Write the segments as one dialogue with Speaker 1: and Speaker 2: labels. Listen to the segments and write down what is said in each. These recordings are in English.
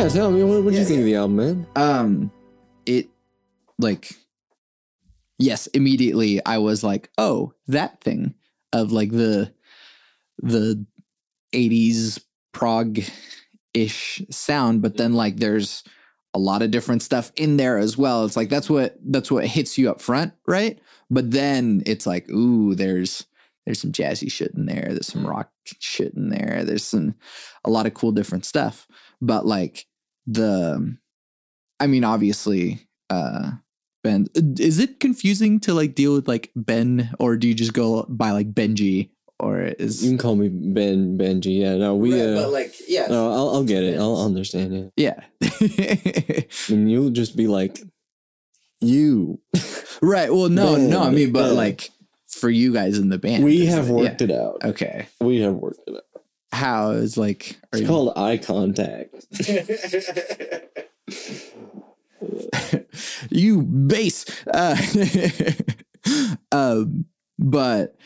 Speaker 1: Yeah, tell me what what
Speaker 2: Yeah,
Speaker 1: you think
Speaker 2: yeah.
Speaker 1: of the album, man?
Speaker 2: Um, it like yes, immediately I was like, oh, that thing of like the the '80s prog ish sound, but then like there's a lot of different stuff in there as well. It's like that's what that's what hits you up front, right? But then it's like, ooh, there's there's some jazzy shit in there. There's some rock shit in there. There's some a lot of cool different stuff. But like the I mean, obviously, uh Ben is it confusing to like deal with like Ben or do you just go by like Benji or is
Speaker 1: You can call me Ben Benji. Yeah, no, we.
Speaker 2: Right,
Speaker 1: uh,
Speaker 2: but like yeah.
Speaker 1: no, I'll, I'll get it. I'll understand it.
Speaker 2: Yeah.
Speaker 1: And you'll just be like, you.
Speaker 2: right. Well, no, no, I mean, but
Speaker 1: Ben.
Speaker 2: like for you guys in the band.
Speaker 1: we have worked
Speaker 2: yeah.
Speaker 1: it out.
Speaker 2: Okay.
Speaker 1: We have worked it out.
Speaker 2: How is like are
Speaker 1: It's
Speaker 2: you-
Speaker 1: called eye contact.
Speaker 2: you base. Uh, um, but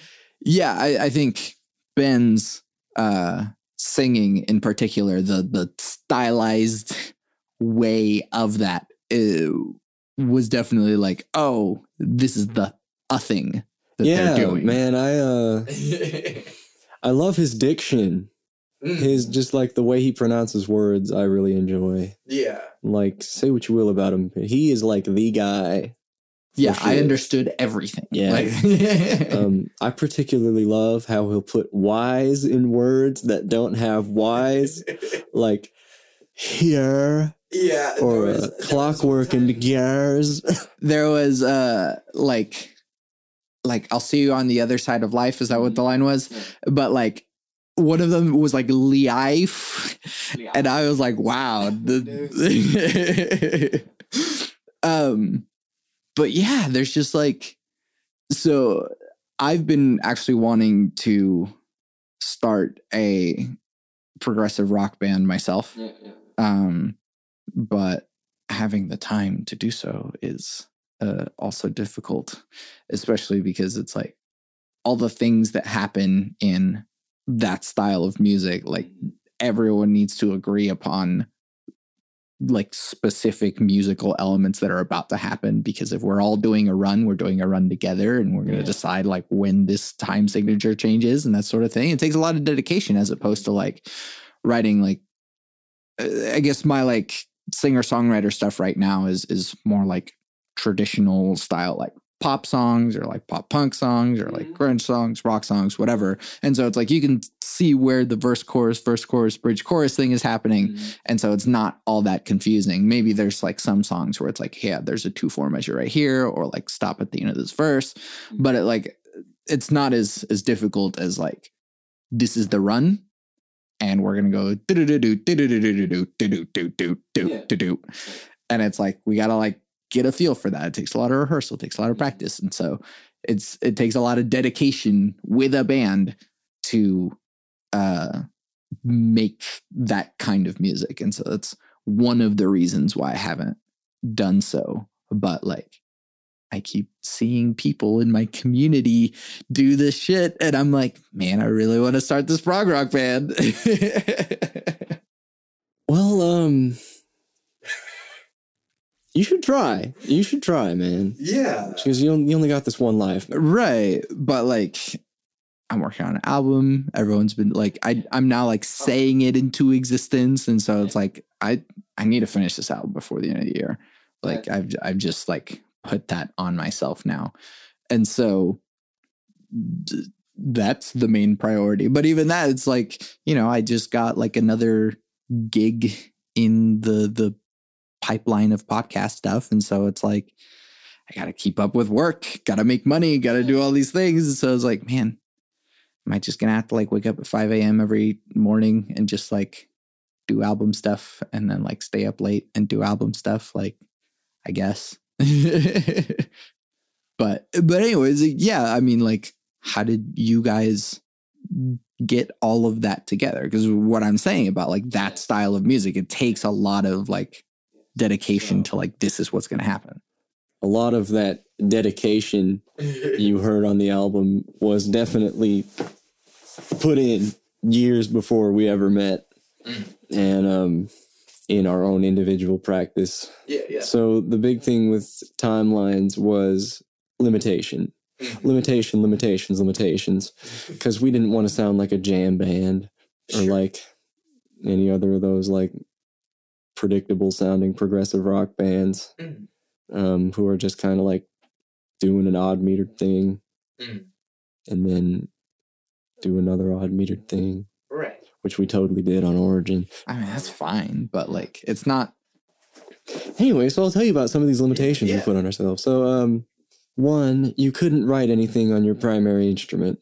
Speaker 2: yeah, I, I think Ben's uh, singing in particular, the the stylized way of that uh, was definitely like, oh, this is the a thing that
Speaker 1: yeah,
Speaker 2: they're doing.
Speaker 1: man. I uh, I love his diction.
Speaker 2: Mm.
Speaker 1: His just like the way he pronounces words. I really enjoy.
Speaker 2: yeah.
Speaker 1: Like, say what you will about him, he is like the guy.
Speaker 2: Yeah, I understood everything.
Speaker 1: Yeah.
Speaker 2: Like-
Speaker 1: Um, I particularly love how he'll put Y's in words that don't have Y's, like here
Speaker 2: yeah.
Speaker 1: or uh, clockwork and gears.
Speaker 2: there was uh like like I'll see you on the other side of life. Is that what the line was? But like one of them was like life, and I was like, wow. The, um, but yeah, there's just like so. I've been actually wanting to start a progressive rock band myself um but having the time to do so is uh, also difficult especially because it's like all the things that happen in that style of music like everyone needs to agree upon like specific musical elements that are about to happen because if we're all doing a run we're doing a run together and we're going to
Speaker 1: Yeah.
Speaker 2: decide like when this time signature changes and that sort of thing it takes a lot of dedication as opposed to like writing like uh, i guess my like singer songwriter stuff right now is is more like traditional style like pop songs or like pop punk songs or like mm-hmm. grunge songs rock songs whatever. And so it's like you can see where the verse chorus verse chorus bridge chorus thing is happening. Mm-hmm. And so it's not all that confusing. Maybe there's like some songs where it's like, yeah, there's a two four measure right here, or like stop at the end of this verse. Mm-hmm. But it like it's not as as difficult as like this is the run, and we're gonna go do do do do do do do do do do do do do do do, and it's like we gotta like get a feel for that. It takes a lot of rehearsal, it takes a lot of practice, and so it's it takes a lot of dedication with a band to uh make that kind of music. And so that's one of the reasons why I haven't done so. But like, I keep seeing people in my community do this shit. And I'm like, man, I really want to start this prog rock band.
Speaker 1: Well, um, you should try. You should try, man.
Speaker 2: yeah.
Speaker 1: Because you, only- you only got this one life.
Speaker 2: Right. But like, I'm working on an album. Everyone's been like, I, I'm now like oh. saying it into existence. And so it's like, I, I need to finish this album before the end of the year. Like I've, I've just like put that on myself now. And so d- that's the main priority. But even that, it's like, you know, I just got like another gig in the, the pipeline of podcast stuff. And so it's like, I got to keep up with work, got to make money, got to do all these things. So I was like, man, am I just going to have to like wake up at 5 a.m. every morning and just like do album stuff and then like stay up late and do album stuff? Like, I guess. but, but anyways, yeah, I mean, like, how did you guys get all of that together? Because what I'm saying about like that style of music, it takes a lot of like dedication to like, this is what's going to happen.
Speaker 1: A lot of that dedication you heard on the album was definitely put in years before we ever met. And um in our own individual practice.
Speaker 2: Yeah, yeah.
Speaker 1: So the big thing with timelines was limitation.
Speaker 2: Mm-hmm.
Speaker 1: Limitation, limitations, limitations. Because we didn't want to sound like a jam band or like any other of those like predictable sounding progressive rock bands
Speaker 2: Mhm.
Speaker 1: um, who are just kind of like doing an odd metered thing
Speaker 2: Mhm.
Speaker 1: and then do another odd metered thing,
Speaker 2: Right.
Speaker 1: which we totally did on Origin.
Speaker 2: I mean, that's fine, but like, it's not.
Speaker 1: Anyway, so I'll tell you about some of these limitations we put on ourselves. So, um, one, you couldn't write anything on your primary instrument.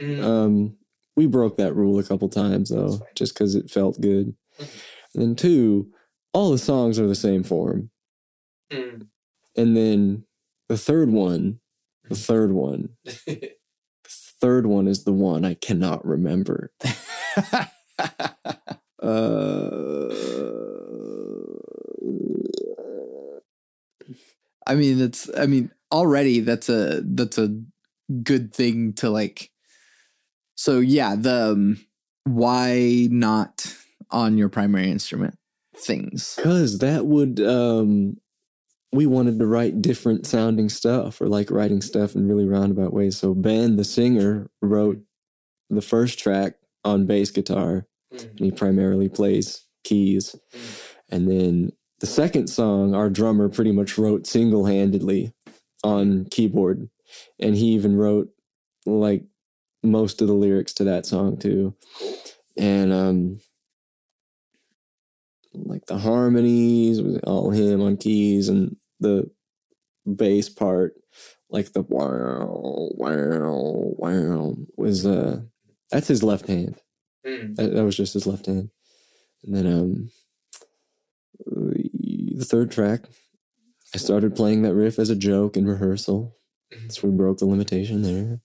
Speaker 1: Um, we broke that rule a couple times though, just because it felt good. And then two, all the songs are the same form. And then the third one, the third one, the third one is the one I cannot remember. Uh,
Speaker 2: I mean, that's. I mean, already that's a that's a good thing to like. So yeah, the um, why not on your primary instrument things?
Speaker 1: Cause that would um we wanted to write different sounding stuff or like writing stuff in really roundabout ways. So Ben, the singer, wrote the first track on bass guitar. And he primarily plays keys. And then the second song, our drummer pretty much wrote single handedly on keyboard. And he even wrote like most of the lyrics to that song too. And um like the harmonies was all him on keys and the bass part like the wow wow wow was uh that's his left hand. That, that was just his left hand. And then um the third track i started playing that riff as a joke in rehearsal. So we broke the limitation there.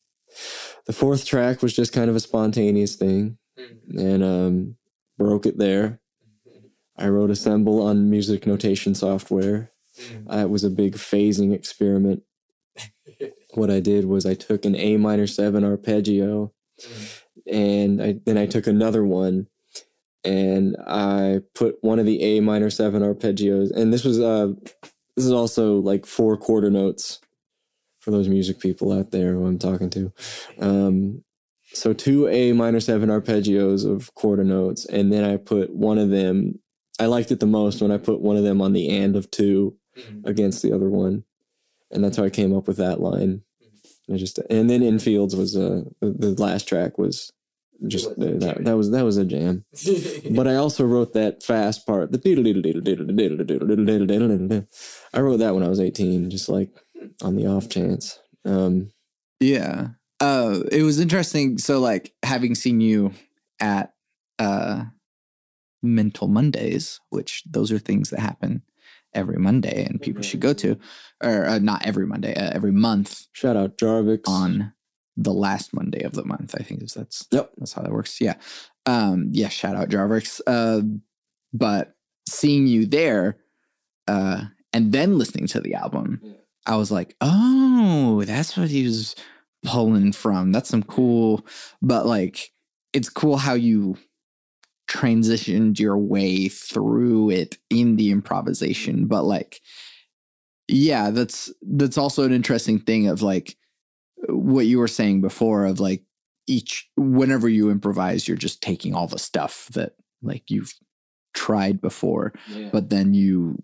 Speaker 1: The fourth track was just kind of a spontaneous thing. And um broke it there I wrote assemble on music notation software. Uh, it was a big phasing experiment. what I did was I took an A minor seven arpeggio, and I then I took another one, and I put one of the A minor seven arpeggios, and this was uh this is also like four quarter notes for those music people out there who I'm talking to. Um, so two A minor seven arpeggios of quarter notes, and then I put one of them. I liked it the most when I put one of them on the and of two against the other one, and that's how I came up with that line. I just and then infields was uh the, the last track was just uh, that that was that was a jam. But I also wrote that fast part. The I wrote that when I was eighteen, just like on the off chance. Um,
Speaker 2: Yeah. Uh it was interesting. So like having seen you at uh Mental Mondays, which those are things that happen every Monday and people should go to, or uh, not every Monday, uh, every month
Speaker 1: shout out Jarvix
Speaker 2: on the last Monday of the month. I think is that's
Speaker 1: Yep.
Speaker 2: that's how that works. Yeah. Um, yeah, shout out Jarvix. Uh, but seeing you there, uh, and then listening to the album,
Speaker 1: Yeah.
Speaker 2: I was like, oh, that's what he was pulling from. That's some cool, but like, it's cool how you transitioned your way through it in the improvisation. But like, yeah, that's that's also an interesting thing of like what you were saying before of like each whenever you improvise, you're just taking all the stuff that like you've tried before but then you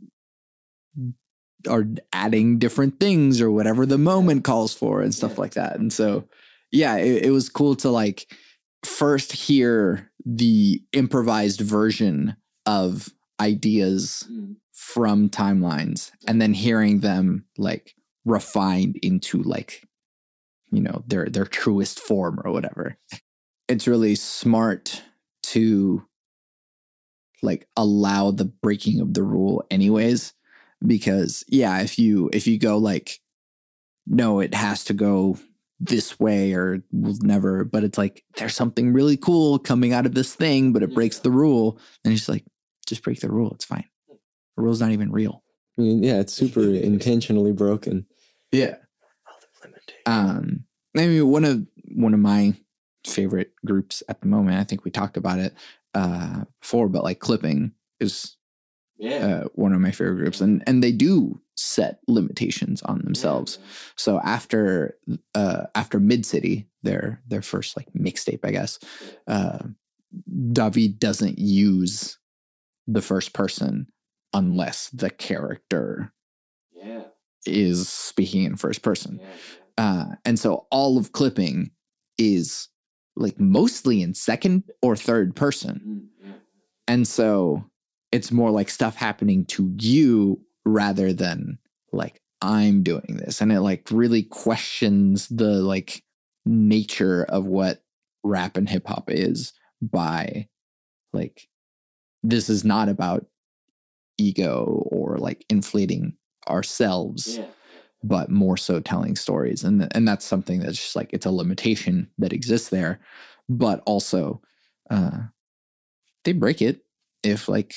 Speaker 2: are adding different things or whatever the moment calls for and stuff
Speaker 1: Yeah.
Speaker 2: like that. And so, yeah, it, it was cool to like first hear the improvised version of ideas hmm. from timelines and then hearing them like refined into like you know their their truest form or whatever. It's really smart to like allow the breaking of the rule anyways because yeah if you if you go like no it has to go this way or will never but it's like there's something really cool coming out of this thing but it breaks the rule. And it's like just break the rule. It's fine. The rule's not even real.
Speaker 1: I mean, yeah, it's super intentionally broken.
Speaker 2: yeah. Um i mean one of one of my favorite groups at the moment i think we talked about it uh before but like clipping is
Speaker 1: Yeah.
Speaker 2: uh, one of my favorite groups, and and they do set limitations on themselves. So after uh, after Mid City, their their first like mixtape, I guess, uh, David doesn't use the first person unless the character
Speaker 1: Yeah.
Speaker 2: is speaking in first person. Uh, and so all of clipping is like mostly in second or third person. And so it's more like stuff happening to you rather than like I'm doing this. And it like really questions the like nature of what rap and hip hop is by like this is not about ego or like inflating ourselves but more so telling stories. And and that's something that's just like it's a limitation that exists there. But also uh they break it if like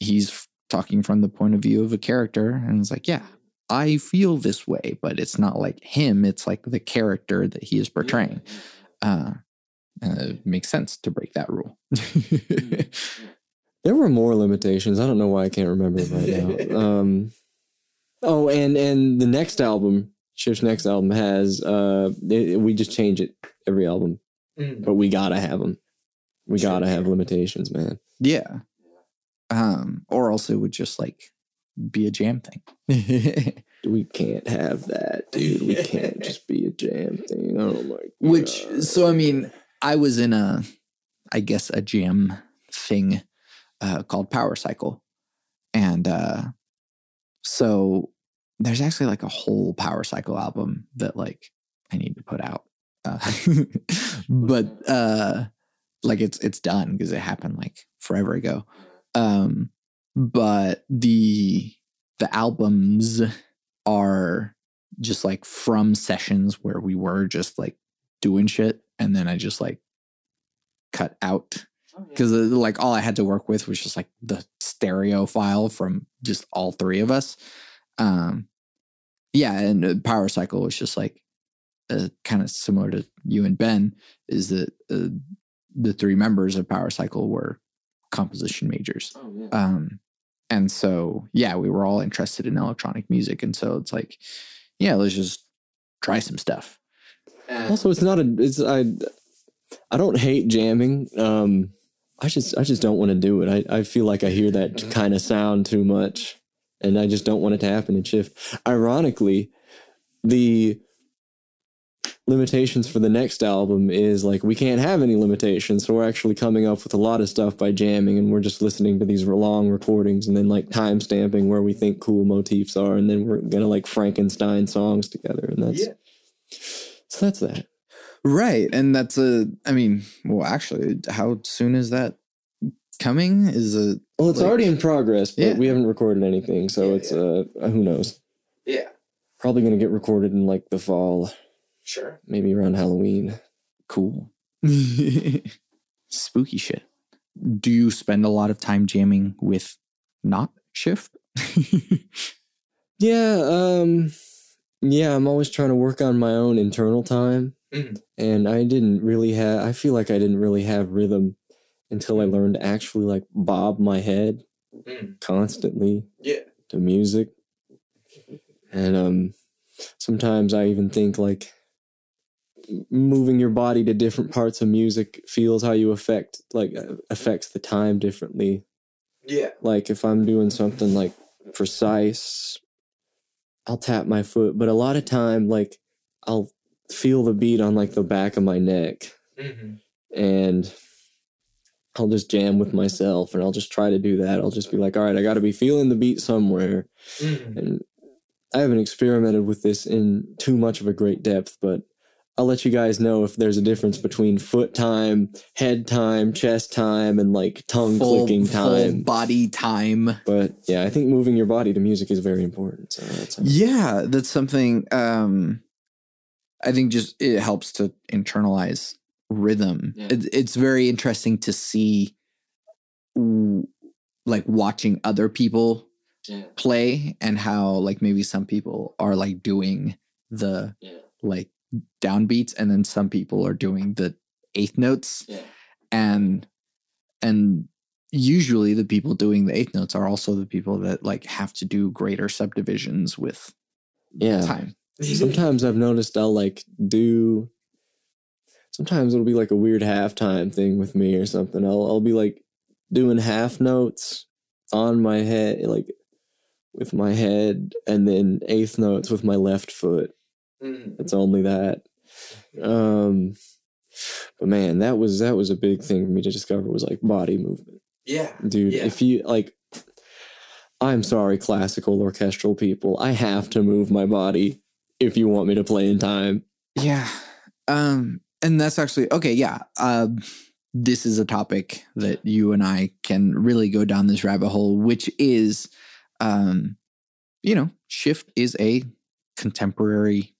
Speaker 2: he's talking from the point of view of a character and it's like yeah i feel this way but it's not like him it's like the character that he is portraying uh and it makes sense to break that rule
Speaker 1: There were more limitations. I don't know why I can't remember it right now. Um, oh, and and the next album, Shift's next album has uh, it- we just change it every album, but we gotta have them. We gotta have
Speaker 2: sure.
Speaker 1: limitations, man.
Speaker 2: yeah um or else it would just like be a jam thing
Speaker 1: We can't have that, dude. We can't just be a jam thing. Oh my. God.
Speaker 2: Which, so I mean, I was in a, I guess, a jam thing uh, called Power Cycle. And uh, so there's actually like a whole Power Cycle album that like I need to put out. Uh, but uh, like it's it's done because it happened like forever ago. Um, but the the albums are just like from sessions where we were just like doing shit and then I just like cut out because like all I had to work with was just like the stereo file from just all three of us. Um, yeah, and uh, Power Cycle was just like uh, kind of similar to you and Ben. Is that uh, the three members of Power Cycle were composition majors. Um, and so, yeah, we were all interested in electronic music. And so it's like, yeah, let's just try some stuff.
Speaker 1: Also, it's not a. It's I. I don't hate jamming. Um, I just I just don't want to do it. I I feel like I hear that kind of sound too much, and I just don't want it to happen in shift. Ironically, the limitations for the next album is like we can't have any limitations, so we're actually coming up with a lot of stuff by jamming, and we're just listening to these long recordings and then like time stamping where we think cool motifs are, and then we're gonna like Frankenstein songs together, and that's
Speaker 2: Yeah.
Speaker 1: so that's that.
Speaker 2: Right. And that's a, I mean, well, actually, how soon is that coming? Is a,
Speaker 1: Well, it's
Speaker 2: Like-
Speaker 1: already in progress, but
Speaker 2: Yeah.
Speaker 1: we haven't recorded anything, so
Speaker 2: Yeah,
Speaker 1: it's uh who knows.
Speaker 2: yeah,
Speaker 1: Probably gonna get recorded in like the fall,
Speaker 2: sure.
Speaker 1: maybe around Halloween.
Speaker 2: Cool. Spooky shit. Do you spend a lot of time jamming with not shift?
Speaker 1: Yeah, um yeah, I'm always trying to work on my own internal time.
Speaker 2: Mhm.
Speaker 1: And I didn't really have I feel like I didn't really have rhythm until I learned to actually like bob my head constantly
Speaker 2: Yeah.
Speaker 1: to music. And um sometimes I even think like m- moving your body to different parts of music feels how you affect like uh, affects the time differently.
Speaker 2: Yeah.
Speaker 1: Like if I'm doing something like precise, I'll tap my foot, but a lot of time like I'll feel the beat on like the back of my neck and I'll just jam with myself and I'll just try to do that. I'll just be like, all right, I got to be feeling the beat somewhere. And I haven't experimented with this in too much of a great depth, but I'll let you guys know if there's a difference between foot time, head time, chest time, and like tongue clicking time.
Speaker 2: full body time.
Speaker 1: but yeah, I think moving your body to music is very important. So that's
Speaker 2: Yeah, that's something um I think just it helps to internalize rhythm.
Speaker 1: Yeah.
Speaker 2: It, it's very interesting to see like watching other people
Speaker 1: yeah.
Speaker 2: play and how like maybe some people are like doing the
Speaker 1: Yeah.
Speaker 2: like downbeats and then some people are doing the eighth notes
Speaker 1: Yeah.
Speaker 2: and and usually the people doing the eighth notes are also the people that like have to do greater subdivisions with
Speaker 1: Yeah.
Speaker 2: time.
Speaker 1: Sometimes I've noticed I'll like do. Sometimes it'll be like a weird halftime thing with me or something. I'll I'll be like doing half notes on my head, like with my head, and then eighth notes with my left foot. It's only that. Um, but man, that was that was a big thing for me to discover was like body movement,
Speaker 2: Yeah.
Speaker 1: dude.
Speaker 2: Yeah.
Speaker 1: If you like, I'm sorry, classical orchestral people, I have to move my body if you want me to play in time.
Speaker 2: Yeah. Um, and that's actually okay. Yeah. Um, this is a topic that you and I can really go down this rabbit hole, which is, um, you know, Shift is a contemporary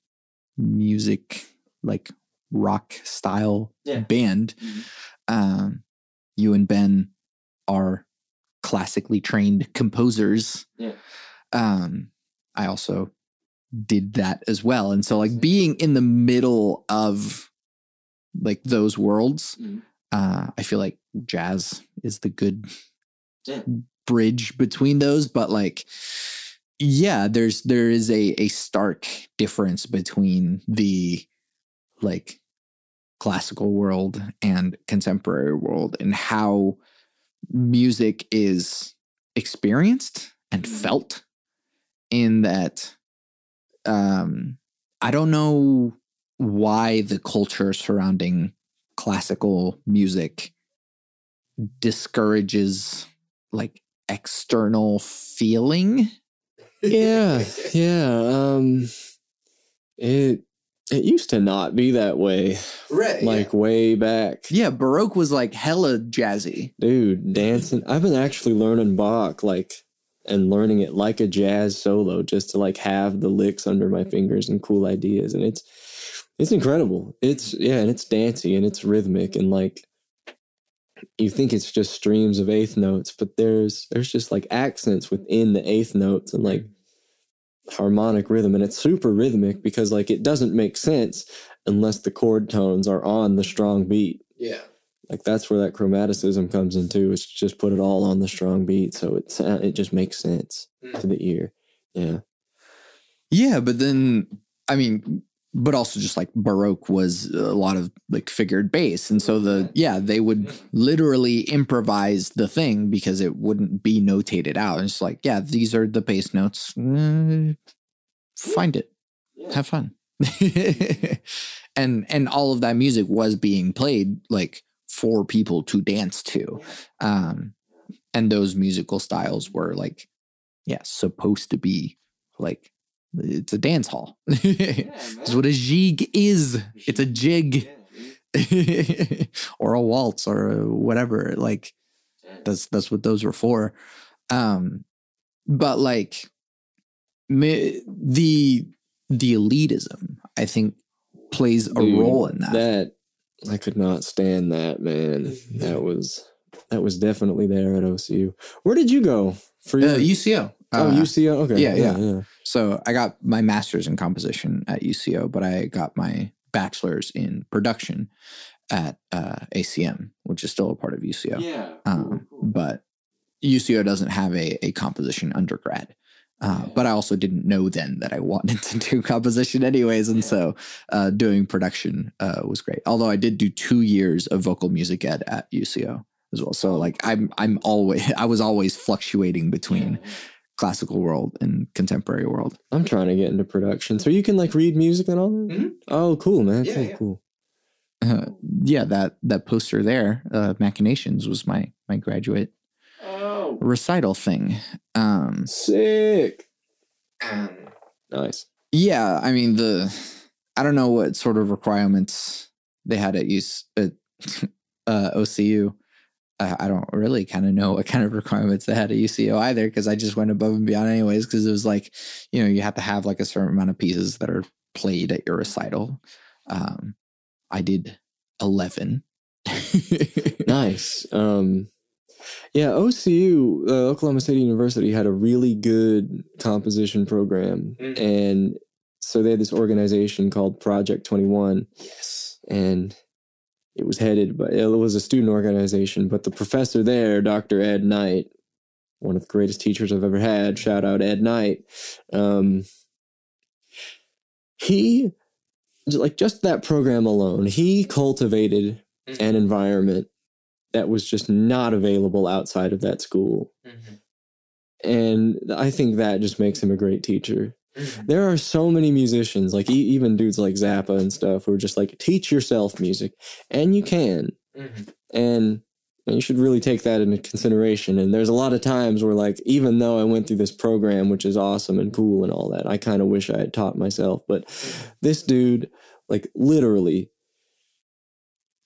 Speaker 2: music, like rock style
Speaker 1: Yeah.
Speaker 2: band.
Speaker 1: Mhm.
Speaker 2: Um, you and Ben are classically trained composers.
Speaker 1: Yeah.
Speaker 2: Um, I also did that as well. And so like being in the middle of like those worlds,
Speaker 1: Mhm.
Speaker 2: uh, I feel like jazz is the good
Speaker 1: Yeah.
Speaker 2: bridge between those. But like, yeah, there's there is a a stark difference between the like classical world and contemporary world and how music is experienced and felt in that um i don't know why the culture surrounding classical music discourages like external feeling
Speaker 1: yeah, yeah. Um, it it used to not be that way.
Speaker 2: right
Speaker 1: Like way back,
Speaker 2: yeah baroque was like hella jazzy
Speaker 1: dude. Dancing. I've been actually learning Bach, like, and learning it like a jazz solo, just to like have the licks under my fingers and cool ideas, and it's it's incredible. It's yeah, and it's dancey and it's rhythmic and like. You think it's just streams of eighth notes, but there's there's just like accents within the eighth notes and like harmonic rhythm and it's super rhythmic because like it doesn't make sense unless the chord tones are on the strong beat.
Speaker 2: Yeah.
Speaker 1: Like that's where that chromaticism comes into it's just put it all on the strong beat so it's uh, it just makes sense hmm. to the ear. Yeah.
Speaker 2: Yeah, but then I mean, but also just like Baroque was a lot of like figured bass, and so the yeah they would literally improvise the thing because it wouldn't be notated out. And it's like yeah, these are the bass notes. Uh, find it, have fun, and and all of that music was being played like for people to dance to, um, and those musical styles were like yeah supposed to be like it's a dance hall. It's what a jig is. It's a jig or a waltz or a whatever. Like that's that's what those were for. Um, but like me, the the elitism, I think, plays a
Speaker 1: Dude,
Speaker 2: role in that.
Speaker 1: that i could not stand that man that was that was definitely there at ocu where did you go for your
Speaker 2: Uh, UCO.
Speaker 1: oh
Speaker 2: Uh,
Speaker 1: uco okay
Speaker 2: yeah, yeah.
Speaker 1: yeah
Speaker 2: So I got my master's in composition at UCO, but I got my bachelor's in production at uh, ACM, which is still a part of UCO.
Speaker 1: yeah
Speaker 2: Um, but UCO doesn't have a, a composition undergrad. Uh, but I also didn't know then that I wanted to do composition anyways. And so uh, doing production uh, was great. Although I did do two years of vocal music ed at UCO as well. So like I'm I'm always I was always fluctuating between classical world and contemporary world.
Speaker 1: i'm trying to get into production so you can like read music and all that
Speaker 2: Mhm.
Speaker 1: oh cool man
Speaker 2: Yeah,
Speaker 1: cool
Speaker 2: yeah.
Speaker 1: cool
Speaker 2: Uh, yeah, that that poster there, uh, Machinations, was my my graduate
Speaker 1: oh
Speaker 2: recital thing. Um,
Speaker 1: sick nice
Speaker 2: yeah, I mean the I don't know what sort of requirements they had at use at uh, OCU. Uh, I don't really kind of know what kind of requirements they had at UCO either because I just went above and beyond anyways because it was like you know you have to have like a certain amount of pieces that are played at your recital. Um, I did eleven.
Speaker 1: nice. Um, yeah, OCU, uh, Oklahoma State University, had a really good composition program,
Speaker 2: Mm.
Speaker 1: and so they had this organization called Project Twenty One,
Speaker 2: yes.
Speaker 1: and it was headed by it was a student organization, but the professor there, Dr. Ed Knight, one of the greatest teachers I've ever had, shout out Ed Knight. Um, he like just that program alone, he cultivated
Speaker 3: Mm-hmm.
Speaker 1: an environment that was just not available outside of that school.
Speaker 3: Mm-hmm.
Speaker 1: And I think that just makes him a great teacher.
Speaker 3: Mm-hmm.
Speaker 1: There are so many musicians, like e- even dudes like Zappa and stuff, who are just like, teach yourself music. And you can.
Speaker 3: Mm-hmm.
Speaker 1: And you should really take that into consideration. And there's a lot of times where, like, even though I went through this program, which is awesome and cool and all that, I kind of wish I had taught myself. But this dude, like, literally,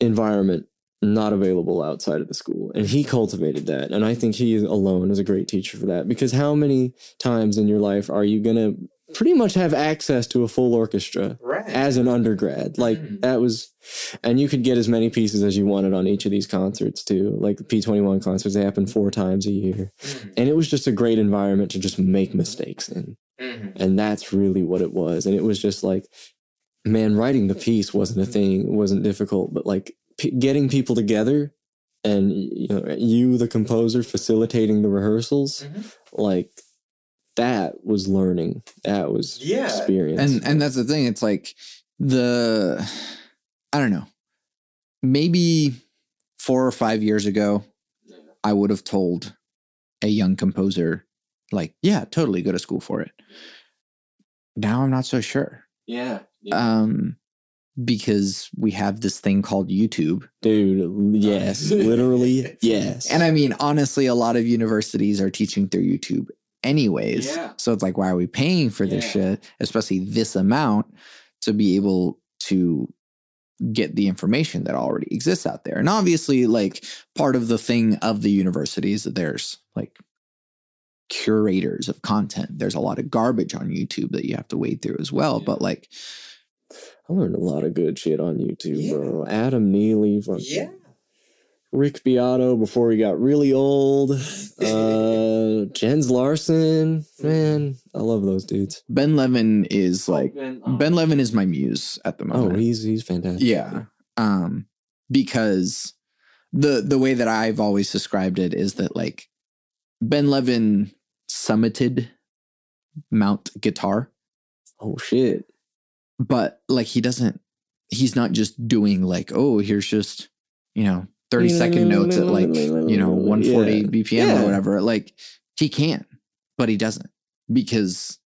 Speaker 1: environment not available outside of the school. And he cultivated that. And I think he alone is a great teacher for that. Because how many times in your life are you going to pretty much have access to a full orchestra?
Speaker 3: Right.
Speaker 1: as an undergrad. Like
Speaker 3: Mm.
Speaker 1: that was, and you could get as many pieces as you wanted on each of these concerts too. Like the P21 concerts, they happen four times a year.
Speaker 3: Mhm.
Speaker 1: And it was just a great environment to just make mistakes in.
Speaker 3: Mhm.
Speaker 1: And that's really what it was. And it was just like, man, writing the piece wasn't a thing, it wasn't difficult, but like p- getting people together and you know, you, the composer, facilitating the rehearsals,
Speaker 3: Mhm.
Speaker 1: like that was learning. That was
Speaker 3: Yeah.
Speaker 1: experience.
Speaker 2: and and that's the thing it's like the i don't know maybe four or five years ago i would have told a young composer like yeah totally go to school for it now i'm not so sure
Speaker 1: yeah.
Speaker 2: um because we have this thing called youtube
Speaker 1: Dude, um, yes, literally, yes.
Speaker 2: and i mean honestly a lot of universities are teaching through youtube anyways
Speaker 1: Yeah.
Speaker 2: so it's like why are we paying for this
Speaker 1: Yeah.
Speaker 2: shit especially this amount to be able to get the information that already exists out there and obviously like part of the thing of the university is that there's like curators of content there's a lot of garbage on youtube that you have to wade through as well
Speaker 1: Yeah.
Speaker 2: but like
Speaker 1: I learned a lot of good shit on YouTube,
Speaker 3: Yeah.
Speaker 1: bro. Adam Neely, from
Speaker 3: Yeah.
Speaker 1: Rick Beato before he got really old. Uh, Jens Larsen, man, I love those dudes.
Speaker 2: ben levin is like
Speaker 1: ben,
Speaker 2: ben levin is my muse at the moment.
Speaker 1: Oh, he's he's fantastic.
Speaker 2: Yeah. Um because the the way that I've always described it is that like Ben Levin summited Mount Guitar,
Speaker 1: Oh shit.
Speaker 2: But like he doesn't he's not just doing like, oh, here's just, you know, 30 second notes at like, you know, 140
Speaker 1: Yeah.
Speaker 2: BPM
Speaker 1: Yeah.
Speaker 2: or whatever. Like he can, but he doesn't because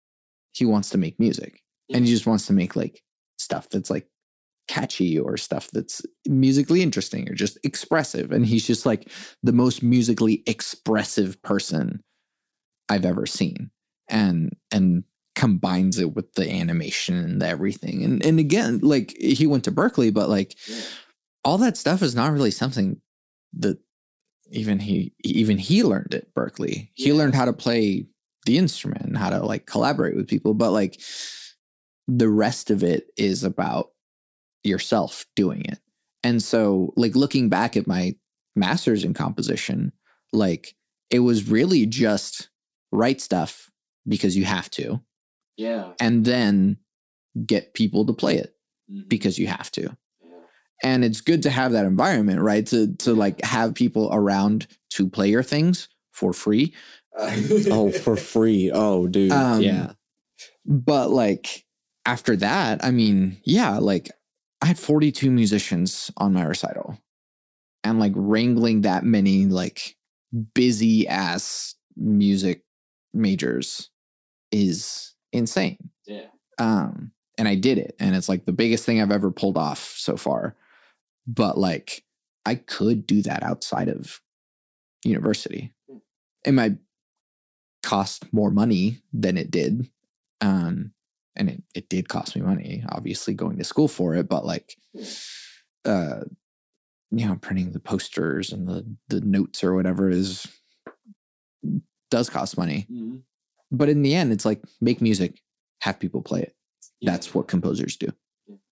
Speaker 2: he wants to make music and he just wants to make like stuff that's like catchy or stuff that's musically interesting or just expressive. And he's just like the most musically expressive person I've ever seen. And and combines it with the animation and everything. And and again, like he went to Berklee, but like all that stuff is not really something that even he even he learned at Berklee. He
Speaker 1: Yeah.
Speaker 2: learned how to play the instrument and how to like collaborate with people, but like the rest of it is about yourself doing it. And so like looking back at my masters in composition, like it was really just write stuff because you have to
Speaker 1: Yeah.
Speaker 2: and then get people to play it because you have to Yeah. and it's good to have that environment right to to like have people around to play your things for free
Speaker 1: oh, for free. Oh, dude.
Speaker 2: Um,
Speaker 1: yeah.
Speaker 2: but like after that i mean yeah like i had 42 musicians on my recital and like wrangling that many like busy ass music majors is insane.
Speaker 1: Yeah.
Speaker 2: um and i did it and it's like the biggest thing i've ever pulled off so far. But like i could do that outside of university. It might cost more money than it did um and it, it did cost me money obviously going to school for it but like uh you know printing the posters and the the notes or whatever is does cost money but in the end it's like make music have people play it that's what composers do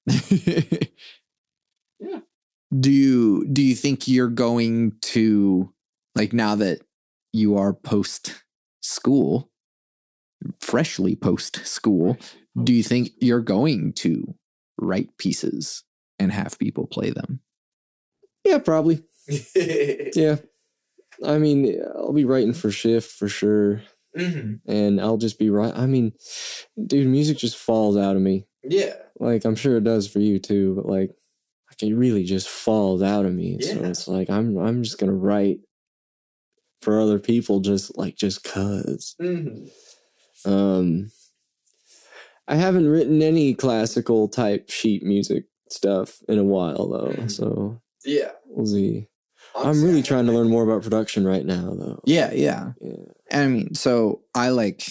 Speaker 1: Yeah.
Speaker 2: do you do you think you're going to like now that you are post school freshly post school do you think you're going to write pieces and have people play them
Speaker 1: Yeah, probably. yeah. I mean, I'll be writing for shift for sure.
Speaker 3: Mm-hmm.
Speaker 1: And I'll just be right. I mean, dude, music just falls out of me.
Speaker 3: Yeah.
Speaker 1: Like, I'm sure it does for you too, but like, like it really just falls out of me. So
Speaker 3: Yeah.
Speaker 1: it's like, I'm, I'm just going to write for other people just like, just cause.
Speaker 3: Mm-hmm.
Speaker 1: Um, I haven't written any classical type sheet music stuff in a while though.
Speaker 3: Mhm.
Speaker 1: So
Speaker 3: Yeah.
Speaker 1: we'll see. I'm
Speaker 3: Honestly,
Speaker 1: really trying to learn more about production right now though.
Speaker 2: Yeah, yeah.
Speaker 1: Yeah.
Speaker 2: I mean, so I like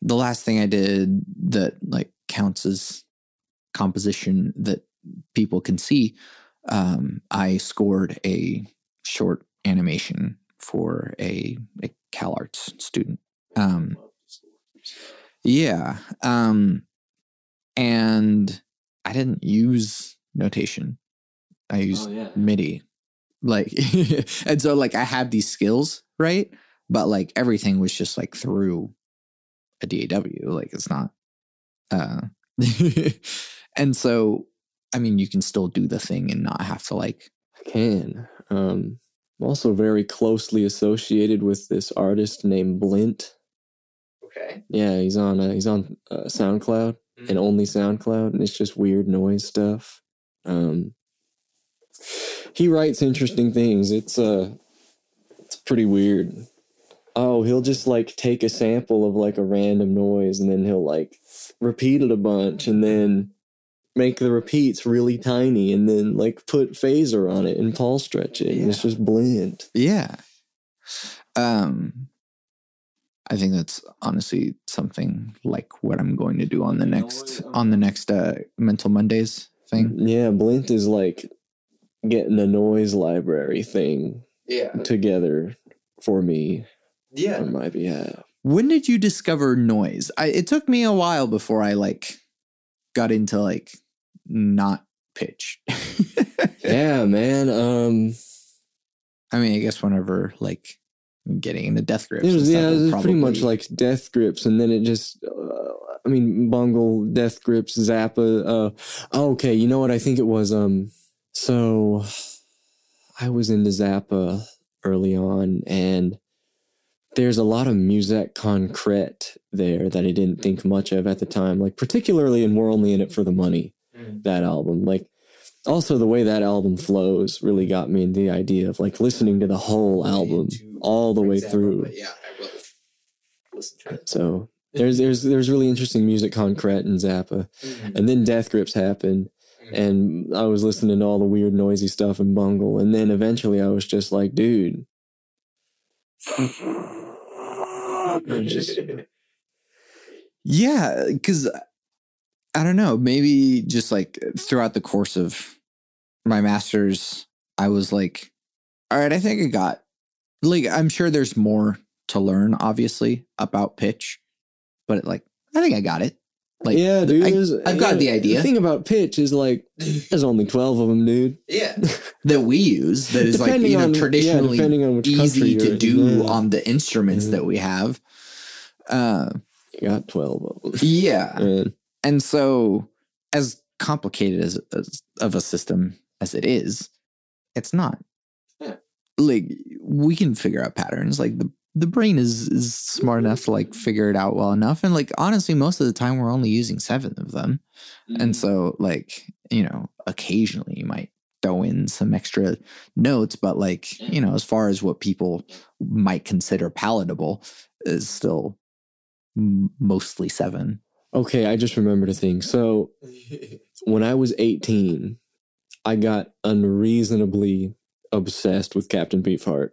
Speaker 2: the last thing I did that like counts as composition that people can see. Um, I scored a short animation for a, a Cal Arts student. Um, yeah. Um, and I didn't use notation. I used
Speaker 1: yeah.
Speaker 2: MIDI. Like, and so like I had these skills, right? But like everything was just like through a DAW. Like it's not, uh, and so, I mean, you can still do the thing and not have to like,
Speaker 1: I can. Um, I'm also very closely associated with this artist named Blint.
Speaker 3: Okay.
Speaker 1: Yeah, he's on uh, he's on uh, SoundCloud and
Speaker 3: Mhm.
Speaker 1: only SoundCloud, and it's just weird noise stuff. Um, he writes interesting things. It's uh, it's pretty weird. Oh, he'll just like take a sample of like a random noise, and then he'll like repeat it a bunch, and then make the repeats really tiny, and then like put phaser on it and Paulstretch it. And it's just blend.
Speaker 2: yeah. Um, I think that's honestly something like what I'm going to do on the next on the next uh, Mental Mondays thing.
Speaker 1: Yeah, Blint is like getting a noise library thing
Speaker 3: Yeah.
Speaker 1: together for me
Speaker 3: Yeah.
Speaker 1: on my behalf.
Speaker 2: When did you discover noise? I, it took me a while before I like got into like not pitch.
Speaker 1: Yeah, man. Um,
Speaker 2: I mean, I guess whenever like getting into death grips.
Speaker 1: it was
Speaker 2: stuff
Speaker 1: yeah, it was pretty much like Death Grips, and then it just. Uh, I mean, Bungle, Death Grips, Zappa. Uh, oh, okay, you know what? I think it was. Um, so I was into Zappa early on, and there's a lot of musique concrete there that I didn't think much of at the time. Like particularly in "We're Only in It for the Money."
Speaker 3: Mm.
Speaker 1: that album. Like also the way that album flows really got me into the idea of like listening to the whole album all the way through.
Speaker 3: yeah, I will listen to it.
Speaker 1: So there's there's there's really interesting musique concrete and Zappa.
Speaker 3: Mhm.
Speaker 1: And then Death Grips happened
Speaker 3: Mhm.
Speaker 1: and I was listening to all the weird noisy stuff in Bungle and then eventually I was just like, dude. Just-
Speaker 2: Yeah, because I don't know, maybe just like throughout the course of my master's, I was like, all right, I think I got like I'm sure there's more to learn, obviously, about pitch, but like I think I got it. Like
Speaker 1: yeah, dude.
Speaker 2: I, I've got
Speaker 1: yeah,
Speaker 2: the idea.
Speaker 1: The thing about pitch is like there's only twelve of them, dude.
Speaker 3: yeah.
Speaker 2: that we use that is like you know
Speaker 1: on- yeah,
Speaker 2: traditionally
Speaker 1: depending on
Speaker 2: easy to
Speaker 1: in,
Speaker 2: do
Speaker 1: yeah.
Speaker 2: on the instruments
Speaker 1: Yeah.
Speaker 2: that we have. Uh,
Speaker 1: You got twelve of them.
Speaker 2: yeah,
Speaker 1: Man.
Speaker 2: and so as complicated as, as of a system as it is, it's not.
Speaker 3: Yeah.
Speaker 2: Like we can figure out patterns. Like the the brain is is smart enough to like figure it out well enough. And like honestly, most of the time we're only using seven of them. And mm. so, like, you know, occasionally you might throw in some extra notes, but like, you know, as far as what people might consider palatable is still m- mostly seven.
Speaker 1: Okay, I just remembered a thing. So when I was 18, I got unreasonably obsessed with Captain Beefheart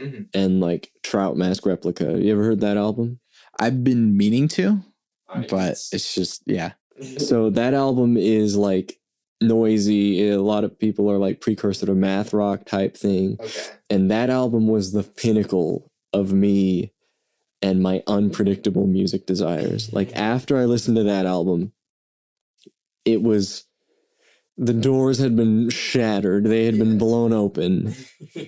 Speaker 3: Mhm.
Speaker 1: and like Trout Mask Replica. You ever heard that album?
Speaker 2: I've been meaning to,
Speaker 3: I-
Speaker 2: but it's just, yeah.
Speaker 1: So that album is like noisy. A lot of people are like precursor to math rock type thing.
Speaker 3: okay.
Speaker 1: And that album was the pinnacle of me and my unpredictable music desires. Like after I listened to that album, it was the doors had been shattered, they had been blown open.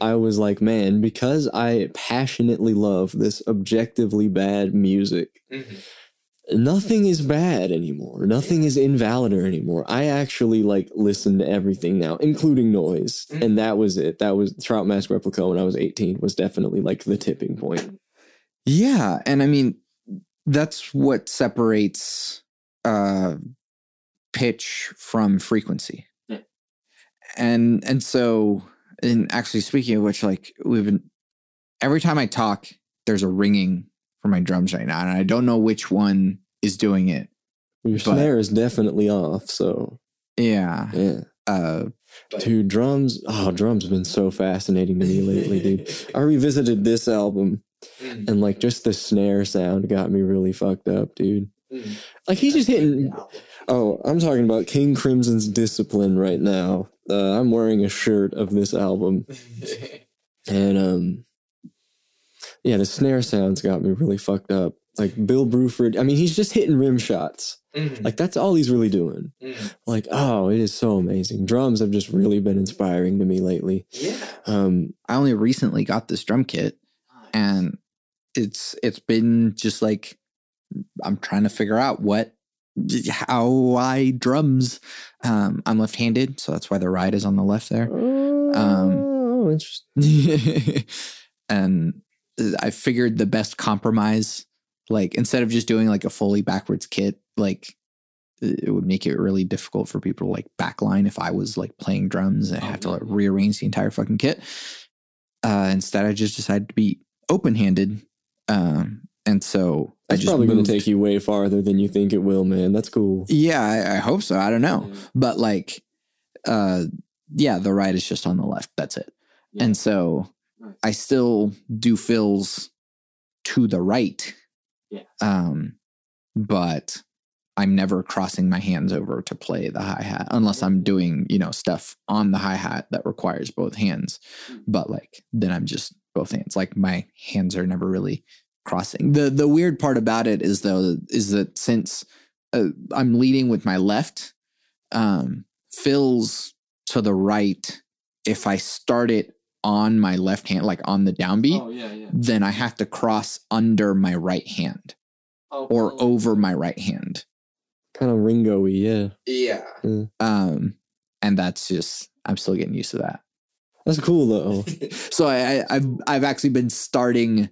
Speaker 1: I was like, man, because I passionately love this objectively bad music,
Speaker 3: Mhm.
Speaker 1: nothing is bad anymore. Nothing is invalid anymore. I actually like listen to everything now, including noise.
Speaker 3: Mm.
Speaker 1: And that was it. That was Trout Mask Replica when I was 18 was definitely like the tipping point.
Speaker 2: Yeah, and I mean that's what separates uh pitch from frequency.
Speaker 3: Yeah.
Speaker 2: And and so and actually speaking of which like we've been every time I talk there's a ringing for my drums right now and I don't know which one is doing it.
Speaker 1: Your
Speaker 2: But-
Speaker 1: snare is definitely off. So,
Speaker 2: Yeah.
Speaker 1: yeah.
Speaker 2: Uh
Speaker 1: Dude, drums. Oh, drums have been so fascinating to me lately, dude. I revisited this album
Speaker 3: Mm.
Speaker 1: and like just the snare sound got me really fucked up, dude.
Speaker 3: Mm.
Speaker 1: Like he's just hitting.
Speaker 3: Yeah.
Speaker 1: Oh, I'm talking about King Crimson's Discipline right now. Uh, I'm wearing a shirt of this album, and um, yeah, the snare sounds got me really fucked up. Like Bill Bruford, I mean, he's just hitting rim shots.
Speaker 3: Mm.
Speaker 1: Like that's all he's really doing.
Speaker 3: Mm.
Speaker 1: Like, oh, it is so amazing. Drums have just really been inspiring to me lately.
Speaker 3: Yeah.
Speaker 1: Um,
Speaker 2: I only recently got this drum kit and it's it's been just like I'm trying to figure out what how I drums. Um, I'm left-handed, so that's why the ride is on the left there.
Speaker 1: oh, interesting.
Speaker 2: and I figured the best compromise, like instead of just doing like a fully backwards kit, like it would make it really difficult for people to like backline if I was like playing drums and I
Speaker 3: Oh,
Speaker 2: have to like rearrange the entire fucking kit. Uh, instead, I just decided to be open handed. Um, and so I
Speaker 1: That's
Speaker 2: just
Speaker 1: probably going to take you way farther than you think it will, man. That's cool.
Speaker 2: Yeah, I, I hope so. I don't know,
Speaker 3: Mm.
Speaker 2: but like, uh, yeah, the right is just on the left. That's it.
Speaker 3: Yeah.
Speaker 2: And so
Speaker 3: Nice.
Speaker 2: I still do fills to the right.
Speaker 3: Yeah.
Speaker 2: Um, but I'm never crossing my hands over to play the hi hat unless I'm doing, you know, stuff on the hi hat that requires both hands.
Speaker 3: Mm.
Speaker 2: But like then I'm just both hands. Like my hands are never really crossing. The the weird part about it is though is that since uh, I'm leading with my left, um, fills to the right. If I start it on my left hand, like on the downbeat,
Speaker 3: Oh yeah, yeah.
Speaker 2: then I have to cross under my right hand
Speaker 3: Oh,
Speaker 2: or
Speaker 3: oh,
Speaker 2: over my right hand.
Speaker 1: Kind of Ringo-y, yeah.
Speaker 3: Yeah.
Speaker 2: Um, and that's just I'm still getting used to that.
Speaker 1: That's cool though.
Speaker 2: So I, I I've I've actually been starting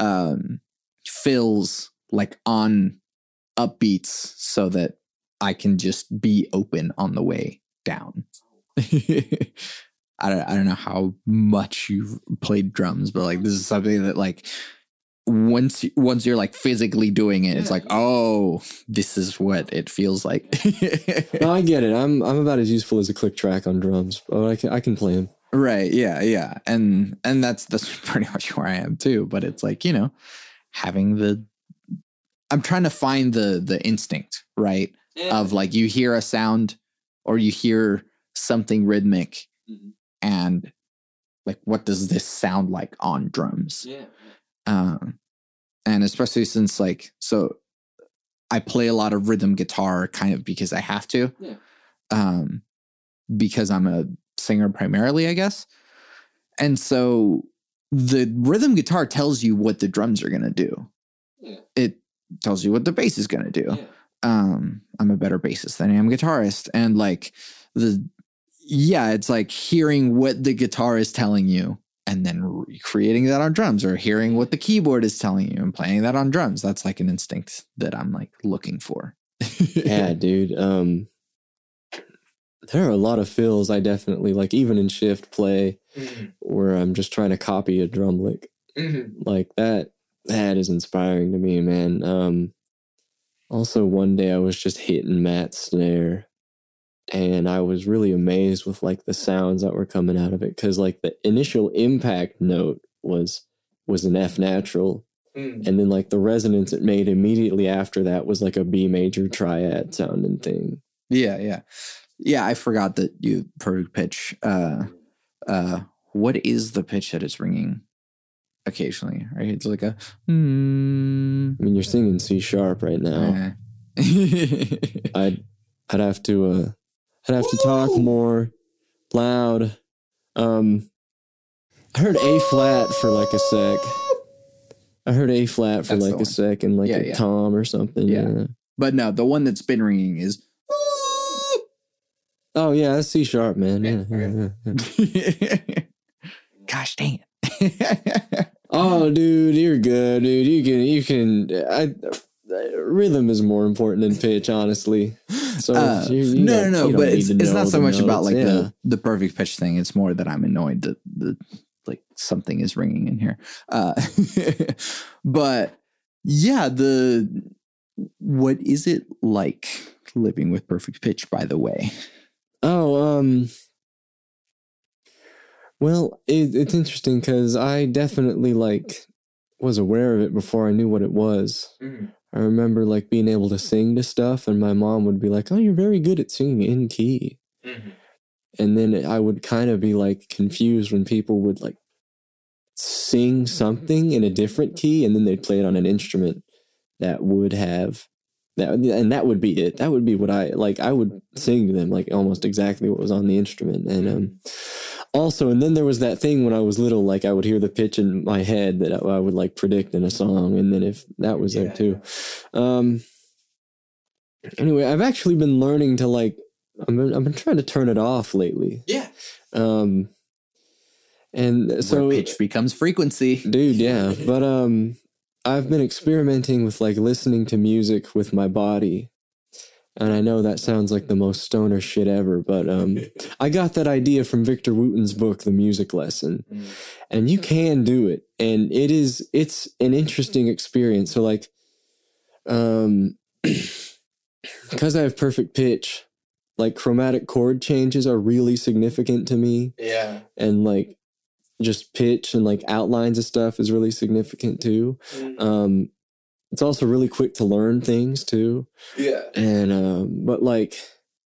Speaker 2: um fills like on upbeats so that I can just be open on the way down. I don't I don't know how much you've played drums, but like this is something that like once you, once you're like physically doing it, it's like, oh, this is what it feels like.
Speaker 1: no, I get it. I'm I'm about as useful as a click track on drums, but I can I can play them.
Speaker 2: Right. Yeah. Yeah. And and that's that's pretty much where I am too. But it's like you know, having the, I'm trying to find the the instinct right
Speaker 3: yeah.
Speaker 2: of like you hear a sound or you hear something rhythmic,
Speaker 3: Mhm.
Speaker 2: and like what does this sound like on drums?
Speaker 3: yeah.
Speaker 2: Um, and especially since like so, I play a lot of rhythm guitar kind of because I have to.
Speaker 3: Yeah.
Speaker 2: Um, because I'm a singer primarily, I guess. And so the rhythm guitar tells you what the drums are going to do.
Speaker 3: Yeah.
Speaker 2: It tells you what the bass is going to do.
Speaker 3: Yeah.
Speaker 2: Um, I'm a better bassist than I am guitarist. And like the, yeah, it's like hearing what the guitar is telling you and then recreating that on drums or hearing what the keyboard is telling you and playing that on drums. That's like an instinct that I'm like looking for.
Speaker 1: Yeah, dude. Um, there are a lot of fills I definitely like, even in shift play,
Speaker 3: Mhm.
Speaker 1: where I'm just trying to copy a drum lick
Speaker 3: Mhm.
Speaker 1: like that. That is inspiring to me, man. Um, also, one day I was just hitting Matt's snare, and I was really amazed with like the sounds that were coming out of it because like the initial impact note was was an F natural,
Speaker 3: Mhm.
Speaker 1: and then like the resonance it made immediately after that was like a B major triad sounding thing.
Speaker 2: Yeah, yeah. Yeah, I forgot that you perfect pitch. Uh uh what is the pitch that it's ringing occasionally? Right? It's like a mm,
Speaker 1: I mean, you're singing C sharp right now. I'd I'd have to uh I'd have to talk more loud. Um I heard A flat for like a sec. I heard A flat for
Speaker 2: That's
Speaker 1: like a
Speaker 2: sec
Speaker 1: and like
Speaker 2: Yeah,
Speaker 1: a
Speaker 2: yeah.
Speaker 1: tom or something.
Speaker 2: Yeah.
Speaker 1: Yeah.
Speaker 2: But no, the one that's been ringing is.
Speaker 1: Oh yeah, that's C sharp, man. Yeah,
Speaker 3: Yeah,
Speaker 1: yeah.
Speaker 2: Gosh dang.
Speaker 1: Oh, dude, you're good, dude. You can, you can. I, rhythm is more important than pitch, honestly. So
Speaker 2: Uh,
Speaker 1: you, you
Speaker 2: no, no, no. But it's, it's not so much about like the, the perfect pitch thing. It's more that I'm annoyed that the like something is ringing in here. Uh, but yeah, the what is it like living with perfect pitch? By the way,
Speaker 1: Oh, um. Well, it, it's interesting because I definitely like was aware of it before I knew what it was.
Speaker 3: Mhm.
Speaker 1: I remember like being able to sing to stuff, and my mom would be like, "Oh, you're very good at singing in key."
Speaker 3: Mhm.
Speaker 1: And then I would kind of be like confused when people would like sing something in a different key, and then they'd play it on an instrument that would have that, and that would be it. That would be what I like. I would sing to them like almost exactly what was on the instrument, and um, also, and then there was that thing when I was little, like I would hear the pitch in my head that I, I would like predict in a song, and then if that was there
Speaker 3: Yeah,
Speaker 1: too. Um. Anyway, I've actually been learning to like. I've been, I've been trying to turn it off lately.
Speaker 3: Yeah.
Speaker 1: Um. And so,
Speaker 2: where pitch becomes frequency.
Speaker 1: dude, yeah, but um, I've been experimenting with like listening to music with my body. And I know that sounds like the most stoner shit ever, but um, I got that idea from Victor Wooten's book, The Music Lesson
Speaker 3: Mhm.
Speaker 1: and you can do it and it is it's an interesting experience so like um because i have perfect pitch like chromatic chord changes are really significant to me
Speaker 3: Yeah.
Speaker 1: and like just pitch and like outlines of stuff is really significant too
Speaker 3: Mhm.
Speaker 1: um it's also really quick to learn things too
Speaker 3: Yeah.
Speaker 1: and um but like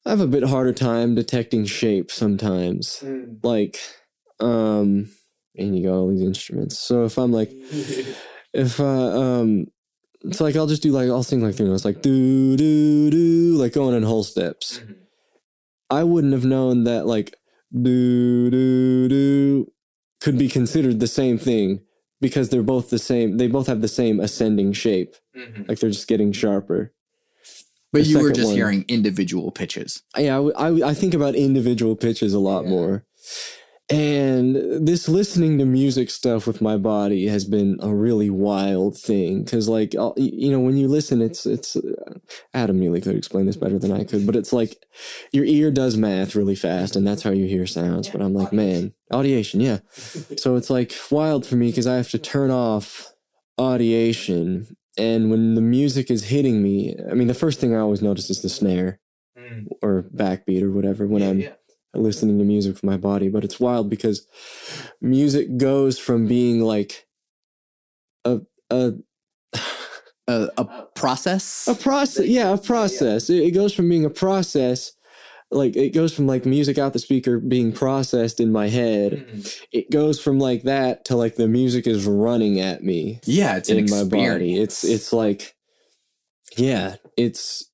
Speaker 1: i have a bit harder time detecting shape sometimes
Speaker 3: Mhm.
Speaker 1: like um and you got all these instruments so if i'm like if uh um it's like i'll just do like i'll sing like three notes like do do do like going in whole steps
Speaker 3: Mhm.
Speaker 1: i wouldn't have known that like do do do could be considered the same thing because they're both the same they both have the same ascending shape
Speaker 3: Mhm.
Speaker 1: like they're just getting sharper
Speaker 2: But
Speaker 1: The
Speaker 2: you were just
Speaker 1: one.
Speaker 2: hearing individual pitches.
Speaker 1: yeah, I think about individual pitches a lot
Speaker 3: Yeah.
Speaker 1: more. And this listening to music stuff with my body has been a really wild thing because, like, I'll- you know, when you listen, it's it's uh, Adam Neely could explain this better than I could, but it's like your ear does math really fast, and that's how you hear sounds. But I'm like, man, audiation, yeah. So it's like wild for me because I have to turn off audiation, and when the music is hitting me, I mean, the first thing I always notice is the snare
Speaker 3: Mhm.
Speaker 1: or backbeat or whatever when
Speaker 3: Yeah,
Speaker 1: I'm
Speaker 3: yeah.
Speaker 1: Listening to music for my body. But it's wild because music goes from being like a a
Speaker 2: A, a process.
Speaker 1: a process, yeah, a process. It, it goes from being a process, like it goes from like music out the speaker being processed in my head.
Speaker 3: Mhm.
Speaker 1: It goes from like that to like the music is running at me
Speaker 2: yeah, it's
Speaker 1: in my body. It's it's like, yeah, it's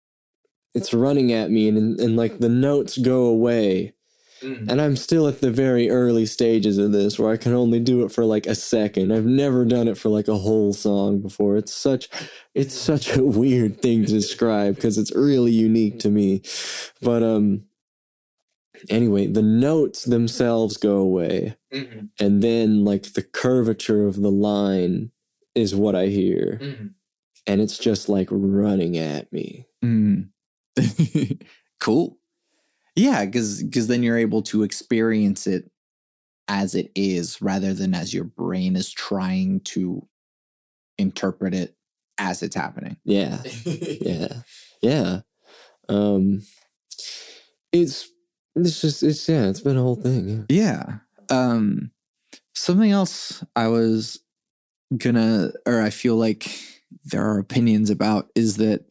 Speaker 1: it's running at me, and and like the notes go away,
Speaker 3: Mhm.
Speaker 1: and I'm still at the very early stages of this where I can only do it for like a second. I've never done it for like a whole song before. It's such it's such a weird thing to describe because it's really unique to me. But um anyway, the notes themselves go away
Speaker 3: Mhm.
Speaker 1: and then like the curvature of the line is what I hear
Speaker 3: Mhm.
Speaker 1: and it's just like running at me.
Speaker 2: Mm. cool. Yeah, because because then you're able to experience it as it is rather than as your brain is trying to interpret it as it's happening.
Speaker 1: Yeah. Yeah. Yeah. Um it's it's just it's yeah, it's been a whole thing. Yeah.
Speaker 2: Yeah. Um something else I was gonna or I feel like there are opinions about is that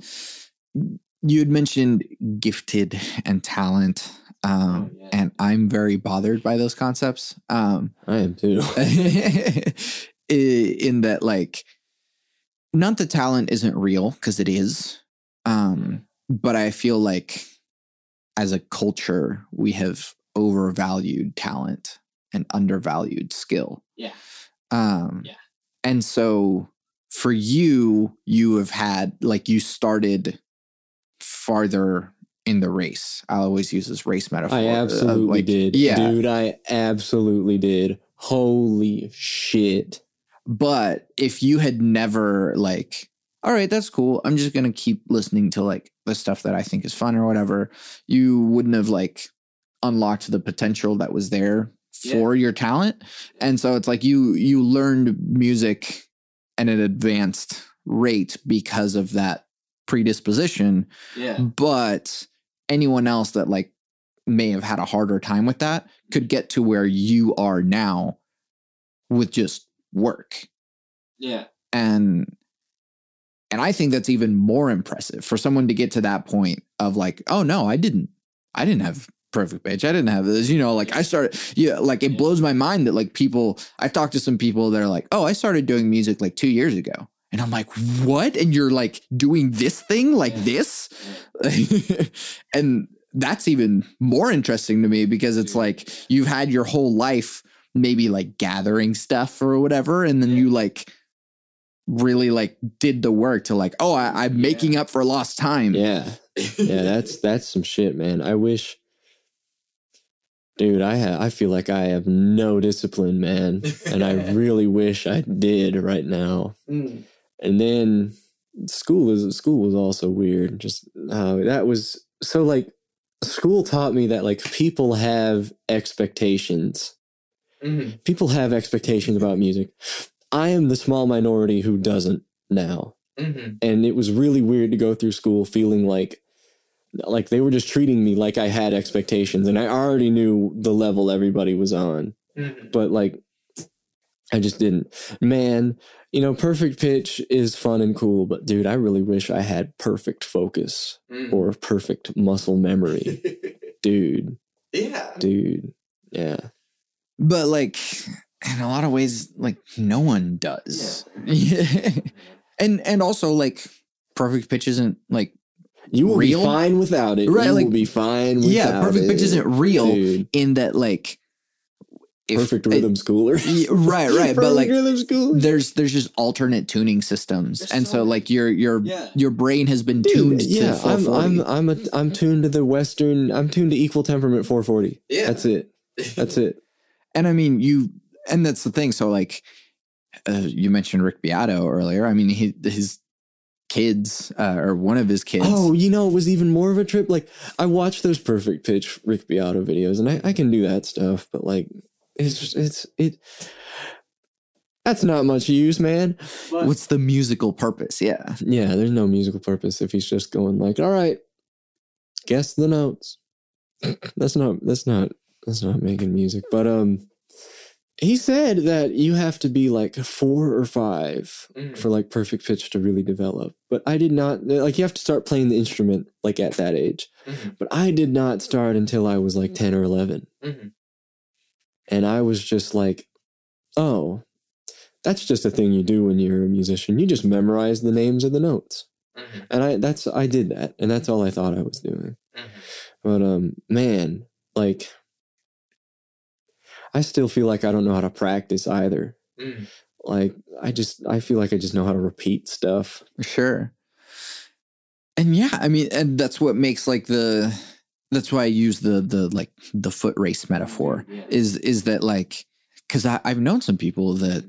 Speaker 2: you had mentioned gifted and talent. Um
Speaker 3: Oh, yeah.
Speaker 2: and I'm very bothered by those concepts. Um
Speaker 1: I am too.
Speaker 2: in that like not that talent isn't real because it is um but i feel like as a culture we have overvalued talent and undervalued skill
Speaker 3: Yeah.
Speaker 2: um
Speaker 3: Yeah.
Speaker 2: and so for you, you have had like you started farther in the race. I always use this race metaphor.
Speaker 1: I
Speaker 2: uh,
Speaker 1: absolutely
Speaker 2: like,
Speaker 1: did.
Speaker 2: Yeah.
Speaker 1: Dude, I absolutely did. Holy shit.
Speaker 2: But if you had never like, all right, that's cool. I'm just gonna keep listening to like the stuff that I think is fun or whatever, you wouldn't have like unlocked the potential that was there for your talent. And so it's like you you learned music at an advanced rate because of that predisposition.
Speaker 3: Yeah.
Speaker 2: But anyone else that like may have had a harder time with that could get to where you are now with just work
Speaker 3: Yeah.
Speaker 2: and and i think that's even more impressive for someone to get to that point of like oh no i didn't i didn't have perfect pitch i didn't have this you know like i started yeah like it
Speaker 3: Yeah.
Speaker 2: blows my mind that like people i've talked to some people that are like oh i started doing music like two years ago and i'm like what and you're like doing this thing like
Speaker 3: Yeah.
Speaker 2: this and that's even more interesting to me because it's like you've had your whole life maybe like gathering stuff or whatever and then
Speaker 3: Yeah.
Speaker 2: you like really like did the work to like oh I, i'm
Speaker 3: Yeah.
Speaker 2: making up for lost time
Speaker 1: Yeah. Yeah, that's that's some shit, man. I wish Dude, I ha- I feel like I have no discipline, man, and I really wish I did right now.
Speaker 3: Mm.
Speaker 1: And then school is school was also weird. Just uh, that was so like school taught me that like people have expectations.
Speaker 3: Mhm.
Speaker 1: People have expectations about music. I am the small minority who doesn't now.
Speaker 3: Mhm.
Speaker 1: And it was really weird to go through school feeling like like they were just treating me like I had expectations and I already knew the level everybody was on
Speaker 3: Mhm.
Speaker 1: but like I just didn't. Man, you know, perfect pitch is fun and cool, but dude, I really wish I had perfect focus
Speaker 3: Mhm.
Speaker 1: or perfect muscle memory. dude,
Speaker 3: yeah.
Speaker 1: dude. Yeah.
Speaker 2: but like in a lot of ways like no one does and and also like perfect pitch isn't like
Speaker 1: You will
Speaker 2: Real?
Speaker 1: be fine without it.
Speaker 2: Right,
Speaker 1: You
Speaker 2: like-
Speaker 1: will be fine without
Speaker 2: yeah perfect
Speaker 1: it.
Speaker 2: pitch isn't real
Speaker 1: Dude,
Speaker 2: in that like if-
Speaker 1: perfect rhythm schooler.
Speaker 2: Yeah, right right but like
Speaker 1: rhythm schooler.
Speaker 2: there's there's just alternate tuning systems
Speaker 3: There's
Speaker 2: and
Speaker 3: so
Speaker 2: so like your your
Speaker 3: Yeah.
Speaker 2: your brain has been
Speaker 1: Dude,
Speaker 2: tuned
Speaker 1: yeah,
Speaker 2: to
Speaker 1: I'm
Speaker 2: 440.
Speaker 1: I'm I'm a I'm tuned to the western. I'm tuned to equal temperament 440.
Speaker 3: Yeah.
Speaker 1: That's it. That's it.
Speaker 2: and I mean you and that's the thing so like uh, you mentioned Rick Beato earlier I mean he, his kids uh, or one of his kids
Speaker 1: Oh, you know, it was even more of a trip. Like I watched those perfect pitch Rick Beato videos, and I, I can do that stuff, but like it's it's it. That's not much use, man.
Speaker 3: But-
Speaker 2: what's the musical purpose yeah
Speaker 1: Yeah, there's no musical purpose if he's just going like, all right, guess the notes. that's not that's not that's not making music. But um he said that you have to be like four or five
Speaker 3: Mhm.
Speaker 1: for like perfect pitch to really develop. But I did not like you have to start playing the instrument like at that age.
Speaker 3: Mhm.
Speaker 1: But I did not start until I was like 10 or 11.
Speaker 3: Mhm.
Speaker 1: And I was just like, oh, that's just a thing you do when you're a musician. You just memorize the names of the notes.
Speaker 3: Mhm.
Speaker 1: And I that's I did that and that's all I thought I was doing.
Speaker 3: Mhm.
Speaker 1: But um man, like I still feel like I don't know how to practice either.
Speaker 3: Mhm.
Speaker 1: Like I just I feel like I just know how to repeat stuff.
Speaker 2: For sure. And yeah, I mean, and that's what makes like the that's why I use the the like the foot race metaphor
Speaker 3: Yeah.
Speaker 2: is is that like because I've known some people that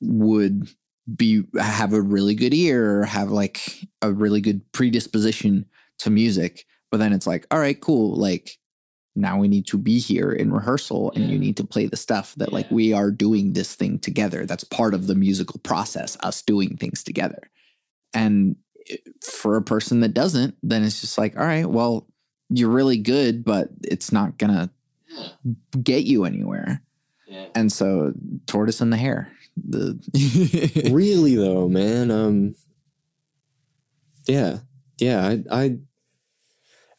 Speaker 2: would be have a really good ear or have like a really good predisposition to music, but then it's like, all right, cool, like now we need to be here in rehearsal and you need to play the stuff that like we are doing this thing together. That's part of the musical process, us doing things together. And eh, for a person that doesn't, then it's just like, all right, well, you're really good, but it's not gonna
Speaker 3: Yeah.
Speaker 2: get you anywhere.
Speaker 3: Yeah.
Speaker 2: And so, tortoise and the hare. The
Speaker 1: really though, man. Um yeah. Yeah, I I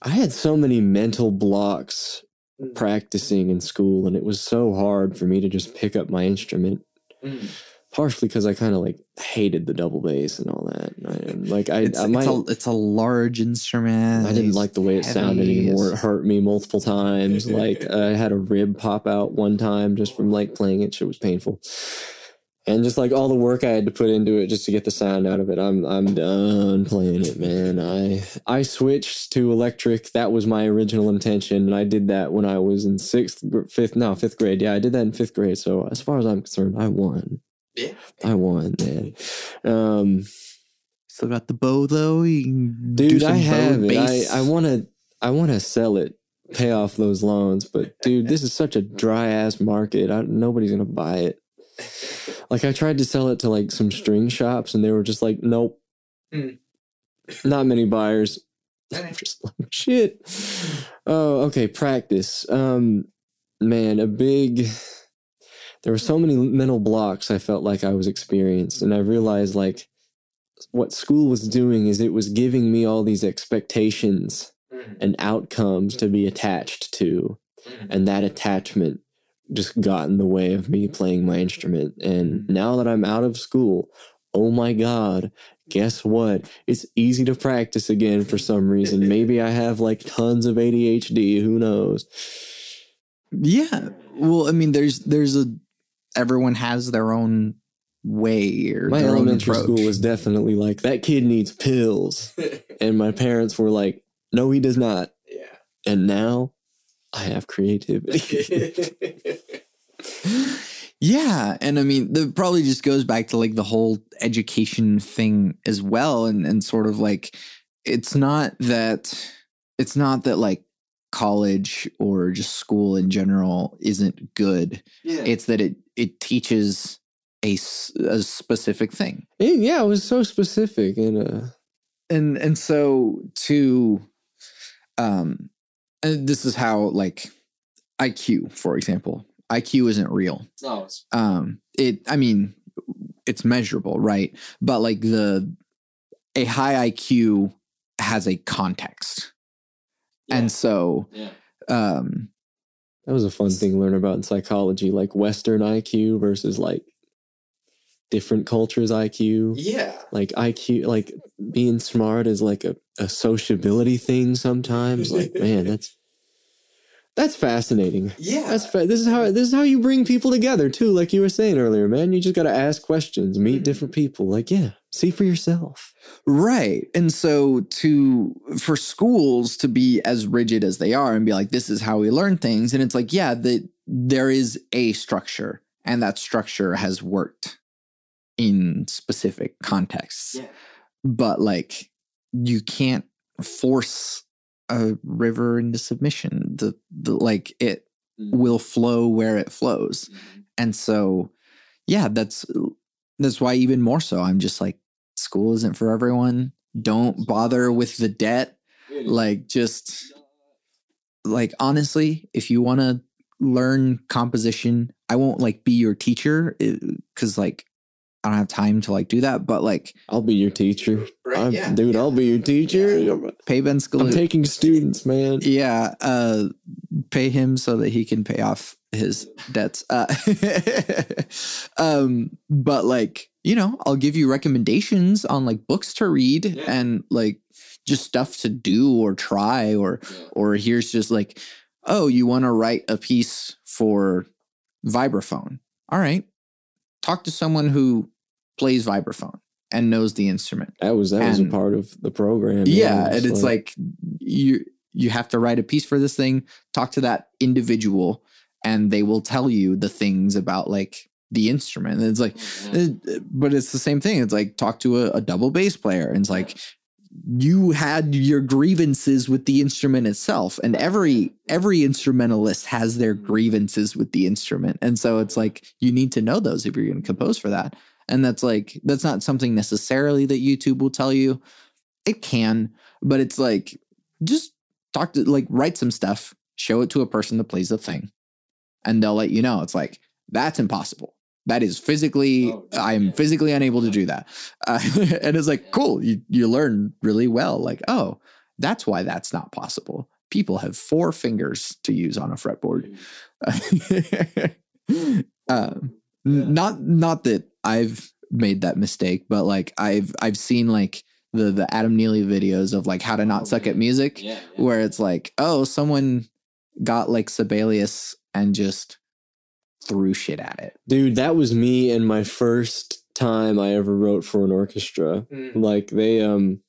Speaker 1: I had so many mental blocks
Speaker 3: Mm.
Speaker 1: practicing in school and it was so hard for me to just pick up my instrument
Speaker 3: Mhm.
Speaker 1: Partially because I kind of like hated the double bass and all that. And I, and, like I,
Speaker 2: it's,
Speaker 1: I,
Speaker 2: it's
Speaker 1: might,
Speaker 2: a, it's a large instrument.
Speaker 1: I didn't like the way it sounded anymore. It hurt me multiple times. like I had a rib pop out one time just from like playing it. Shit was painful. and just like all the work I had to put into it just to get the sound out of it, I'm I'm done playing it, man. I I switched to electric. That was my original intention, and I did that when I was in sixth, fifth, no, fifth grade. Yeah, I did that in fifth grade. So as far as I'm concerned, I won.
Speaker 3: Yeah.
Speaker 1: I won, man. Um,
Speaker 2: Still got the bow though. You can do
Speaker 1: dude, I have it. I. I want to I want to sell it, pay off those loans. But dude, this is such a dry ass market. I, nobody's gonna buy it. Like I tried to sell it to like some string shops, and they were just like, nope,
Speaker 3: Hmm.
Speaker 1: not many buyers. Just like shit. Oh, okay. Practice. Um, man, a big. There were so many mental blocks I felt like I was experienced, and I realized like what school was doing is it was giving me all these expectations
Speaker 3: Mhm.
Speaker 1: and outcomes to be attached to,
Speaker 3: Mhm.
Speaker 1: and that attachment just got in the way of me playing my instrument. And now that I'm out of school, oh my god, guess what? It's easy to practice again for some reason. Maybe I have like tons of ADHD, who knows?
Speaker 2: Yeah. Well, I mean, there's there's a everyone has their own way or
Speaker 1: My
Speaker 2: their
Speaker 1: elementary
Speaker 2: approach.
Speaker 1: school was definitely like that kid needs pills. And my parents were like, no, he does not.
Speaker 3: yeah.
Speaker 1: And now I have creativity.
Speaker 2: Yeah, and I mean, that probably just goes back to like the whole education thing as well, and and sort of like it's not that it's not that like college or just school in general isn't good.
Speaker 3: yeah.
Speaker 2: It's that it it teaches a, a specific thing.
Speaker 1: It- yeah, it was so specific and uh
Speaker 2: and and so to um and this is how like IQ for example IQ isn't real
Speaker 3: no, it's,
Speaker 2: um it i mean it's measurable right but like the a high iq has a context
Speaker 3: yeah.
Speaker 2: and so
Speaker 3: yeah.
Speaker 2: um
Speaker 1: that was a fun thing to learn about in psychology, like Western IQ versus like different cultures IQ.
Speaker 3: Yeah.
Speaker 1: Like IQ, like being smart is like a, a sociability thing sometimes. Like, man, that's that's fascinating.
Speaker 3: Yeah.
Speaker 1: That's fa- this is how this is how you bring people together too. Like you were saying earlier, man. You just got to ask questions, meet
Speaker 3: Mhm.
Speaker 1: different people. Like, yeah, see for yourself.
Speaker 2: right and so to for schools to be as rigid as they are and be like this is how we learn things and it's like yeah that there is a structure and that structure has worked in specific contexts
Speaker 3: Yeah.
Speaker 2: but like you can't force a river into submission the, the like it
Speaker 3: Mhm.
Speaker 2: will flow where it flows
Speaker 3: Mhm.
Speaker 2: and so yeah that's that's why even more so i'm just like school isn't for everyone don't bother with the debt like just like honestly if you want to learn composition i won't like be your teacher because like i don't have time to like do that but like
Speaker 1: I'll be your teacher,
Speaker 3: Right, yeah.
Speaker 1: dude. I'll be your teacher.
Speaker 2: pay ben
Speaker 1: I'm taking students, man.
Speaker 2: yeah uh pay him so that he can pay off his debts uh um but like you know i'll give you recommendations on like books to read
Speaker 3: Yeah.
Speaker 2: and like just stuff to do or try or
Speaker 3: Yeah.
Speaker 2: or here's just like oh you want to write a piece for vibraphone all right talk to someone who plays vibraphone and knows the instrument.
Speaker 1: That was that was a part of the program.
Speaker 2: yeah,
Speaker 1: It's
Speaker 2: and it's like you you have to write a piece for this thing talk to that individual and they will tell you the things about like the instrument. And it's like
Speaker 3: Yeah.
Speaker 2: uh, but it's the same thing. It's like talk to a, a double bass player and it's like you had your grievances with the instrument itself and every every instrumentalist has their grievances with the instrument. And so it's like you need to know those if you're going to compose for that and that's like that's not something necessarily that youtube will tell you. It can but it's like just talk to like write some stuff show it to a person that plays the thing and they'll let you know. It's like that's impossible. That is physically
Speaker 3: Oh,
Speaker 2: i'm
Speaker 3: yeah.
Speaker 2: physically unable to do that. Uh, and it's like cool you, you learn really well like oh that's why that's not possible. People have four fingers to use on a fretboard. Um,
Speaker 3: Yeah.
Speaker 2: not not that i've made that mistake but like i've i've seen like the the adam neely videos of like how to not
Speaker 3: Oh,
Speaker 2: suck
Speaker 3: yeah.
Speaker 2: at music
Speaker 3: Yeah.
Speaker 2: where it's like, oh, someone got like Sibelius and just threw shit at it.
Speaker 1: Dude, that was me and my first time I ever wrote for an orchestra.
Speaker 3: Mm.
Speaker 1: Like they um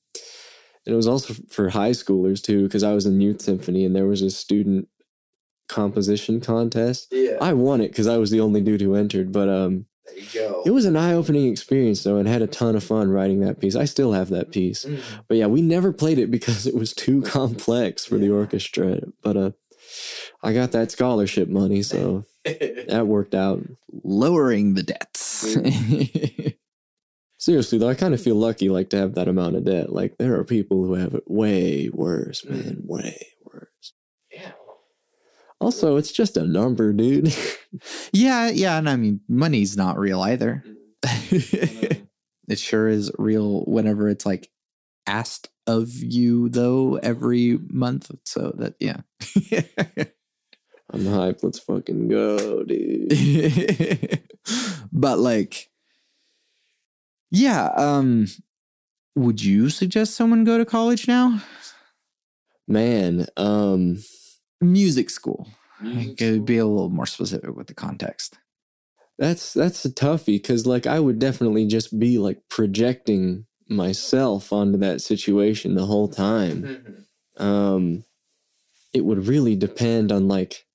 Speaker 1: and it was also for high schoolers too because I was in youth symphony and there was a student composition contest.
Speaker 3: Yeah.
Speaker 1: I won it cuz I was the only dude who entered, but um
Speaker 3: There you go.
Speaker 1: it was an eye-opening experience though and had a ton of fun writing that piece. I still have that piece.
Speaker 3: Mm.
Speaker 1: But yeah, we never played it because it was too complex for the orchestra. But uh I got that scholarship money, so that worked out.
Speaker 2: Lowering the debts.
Speaker 1: Seriously though, I kind of feel lucky like to have that amount of debt. Like there are people who have it way worse, man, way worse.
Speaker 3: yeah.
Speaker 1: Also, it's just a number, dude.
Speaker 2: yeah, yeah, and I mean money's not real either. It sure is real whenever it's like asked of you though every month. So that yeah.
Speaker 1: I'm hyped. Let's fucking go, dude.
Speaker 2: but like yeah, um would you suggest someone go to college now?
Speaker 1: Man, um,
Speaker 2: Music school.
Speaker 3: Music
Speaker 2: It would be a little more specific with the context.
Speaker 1: that's that's a toughie because like I would definitely just be like projecting myself onto that situation the whole time. Um it would really depend on like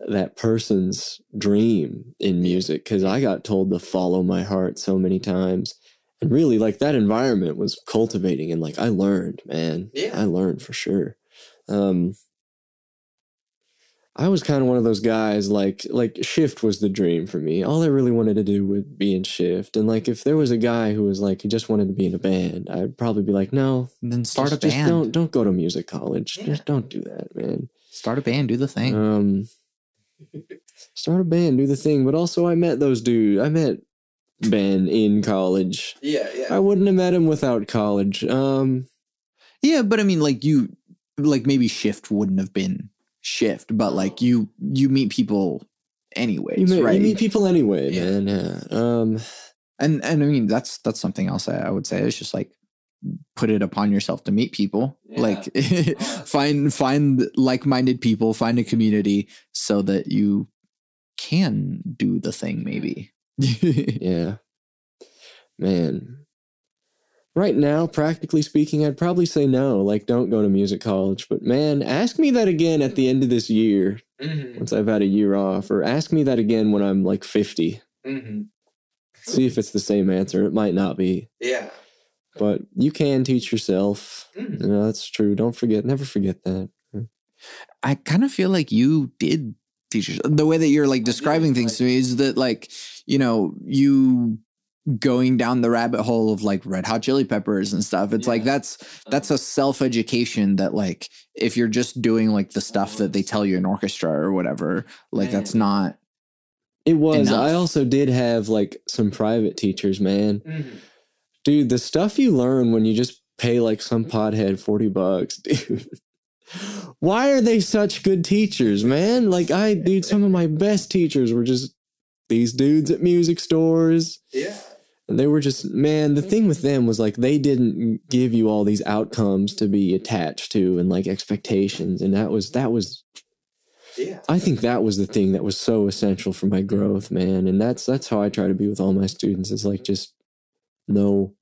Speaker 1: that person's dream in music because i got told to follow my heart so many times and really like that environment was cultivating and like i learned man
Speaker 3: Yeah.
Speaker 1: i learned for sure um i was kind of one of those guys like like shift was the dream for me all i really wanted to do would be in shift and like if there was a guy who was like he just wanted to be in a band i'd probably be like no
Speaker 2: then start
Speaker 1: just,
Speaker 2: a
Speaker 1: just
Speaker 2: band.
Speaker 1: don't don't go to music college.
Speaker 3: Yeah.
Speaker 1: Just don't do that, man.
Speaker 2: Start a band, do the thing.
Speaker 1: Um, start a band, do the thing. But also, I met those dudes. I met Ben in college.
Speaker 3: Yeah, yeah.
Speaker 1: I wouldn't have met him without college. Um,
Speaker 2: Yeah, but I mean, like you, like maybe shift wouldn't have been shift, but like you, you meet people anyways,
Speaker 1: you, meet,
Speaker 2: right?
Speaker 1: you meet people anyway,
Speaker 3: Yeah.
Speaker 1: man. Yeah. Um,
Speaker 2: and and I mean, that's that's something else I, I would say. It's just like put it upon yourself to meet people,
Speaker 3: Yeah.
Speaker 2: like find find like minded people, find a community, so that you can do the thing. Maybe.
Speaker 1: yeah, man. Right now, practically speaking, I'd probably say no. Like, don't go to music college. But man, ask me that again at the end of this year.
Speaker 3: Mhm.
Speaker 1: once I've had a year off, or ask me that again when I'm like 50.
Speaker 3: Mhm.
Speaker 1: See if it's the same answer. It might not be,
Speaker 3: Yeah.
Speaker 1: but you can teach yourself.
Speaker 3: Mhm.
Speaker 1: You know, that's true. Don't forget, never forget that.
Speaker 2: I kind of feel like you did teach yourself. The way that you're like describing things to me is that like, you know, you going down the rabbit hole of like red hot chili peppers and stuff. It's like that's that's a self-education that like if you're just doing like the stuff that they tell you in orchestra or whatever, like that's not
Speaker 1: It was.
Speaker 2: Enough.
Speaker 1: I also did have like some private teachers, man.
Speaker 3: Mhm.
Speaker 1: Dude, the stuff you learn when you just pay like some pothead 40 bucks, dude. Why are they such good teachers, man? Like, I, dude, some of my best teachers were just these dudes at music stores.
Speaker 3: Yeah.
Speaker 1: They were just, man, the thing with them was like they didn't give you all these outcomes to be attached to and like expectations. And that was, that was,
Speaker 3: Yeah.
Speaker 1: I think that was the thing that was so essential for my growth, man. And that's, that's how I try to be with all my students. It's like just no,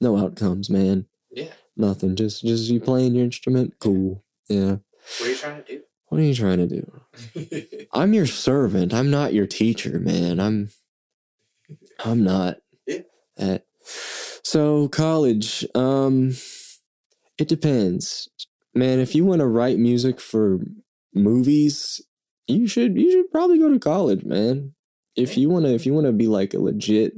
Speaker 1: no outcomes, man.
Speaker 3: Yeah.
Speaker 1: Nothing. Just, just you playing your instrument. Cool. Yeah.
Speaker 3: What are you trying to do?
Speaker 1: What are you trying to do? I'm your servant. I'm not your teacher, man. I'm I'm not.
Speaker 3: Yeah.
Speaker 1: Uh, so college, um it depends. Man, if you want to write music for movies, you should you should probably go to college, man. If you want to if you want to be like a legit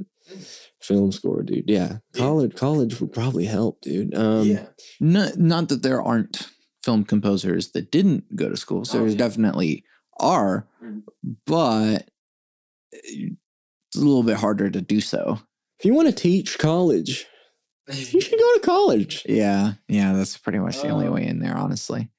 Speaker 1: film score dude. Yeah.
Speaker 3: Yeah.
Speaker 1: College college would probably help, dude. Um
Speaker 3: yeah.
Speaker 2: not, not that there aren't film composers that didn't go to school. So
Speaker 3: Oh,
Speaker 2: there's
Speaker 3: yeah.
Speaker 2: definitely are,
Speaker 3: Mhm.
Speaker 2: but it's a little bit harder to do so.
Speaker 1: If you want to teach college, you should go to college.
Speaker 2: Yeah, yeah, that's pretty much the only
Speaker 3: Uh,
Speaker 2: way in there, honestly.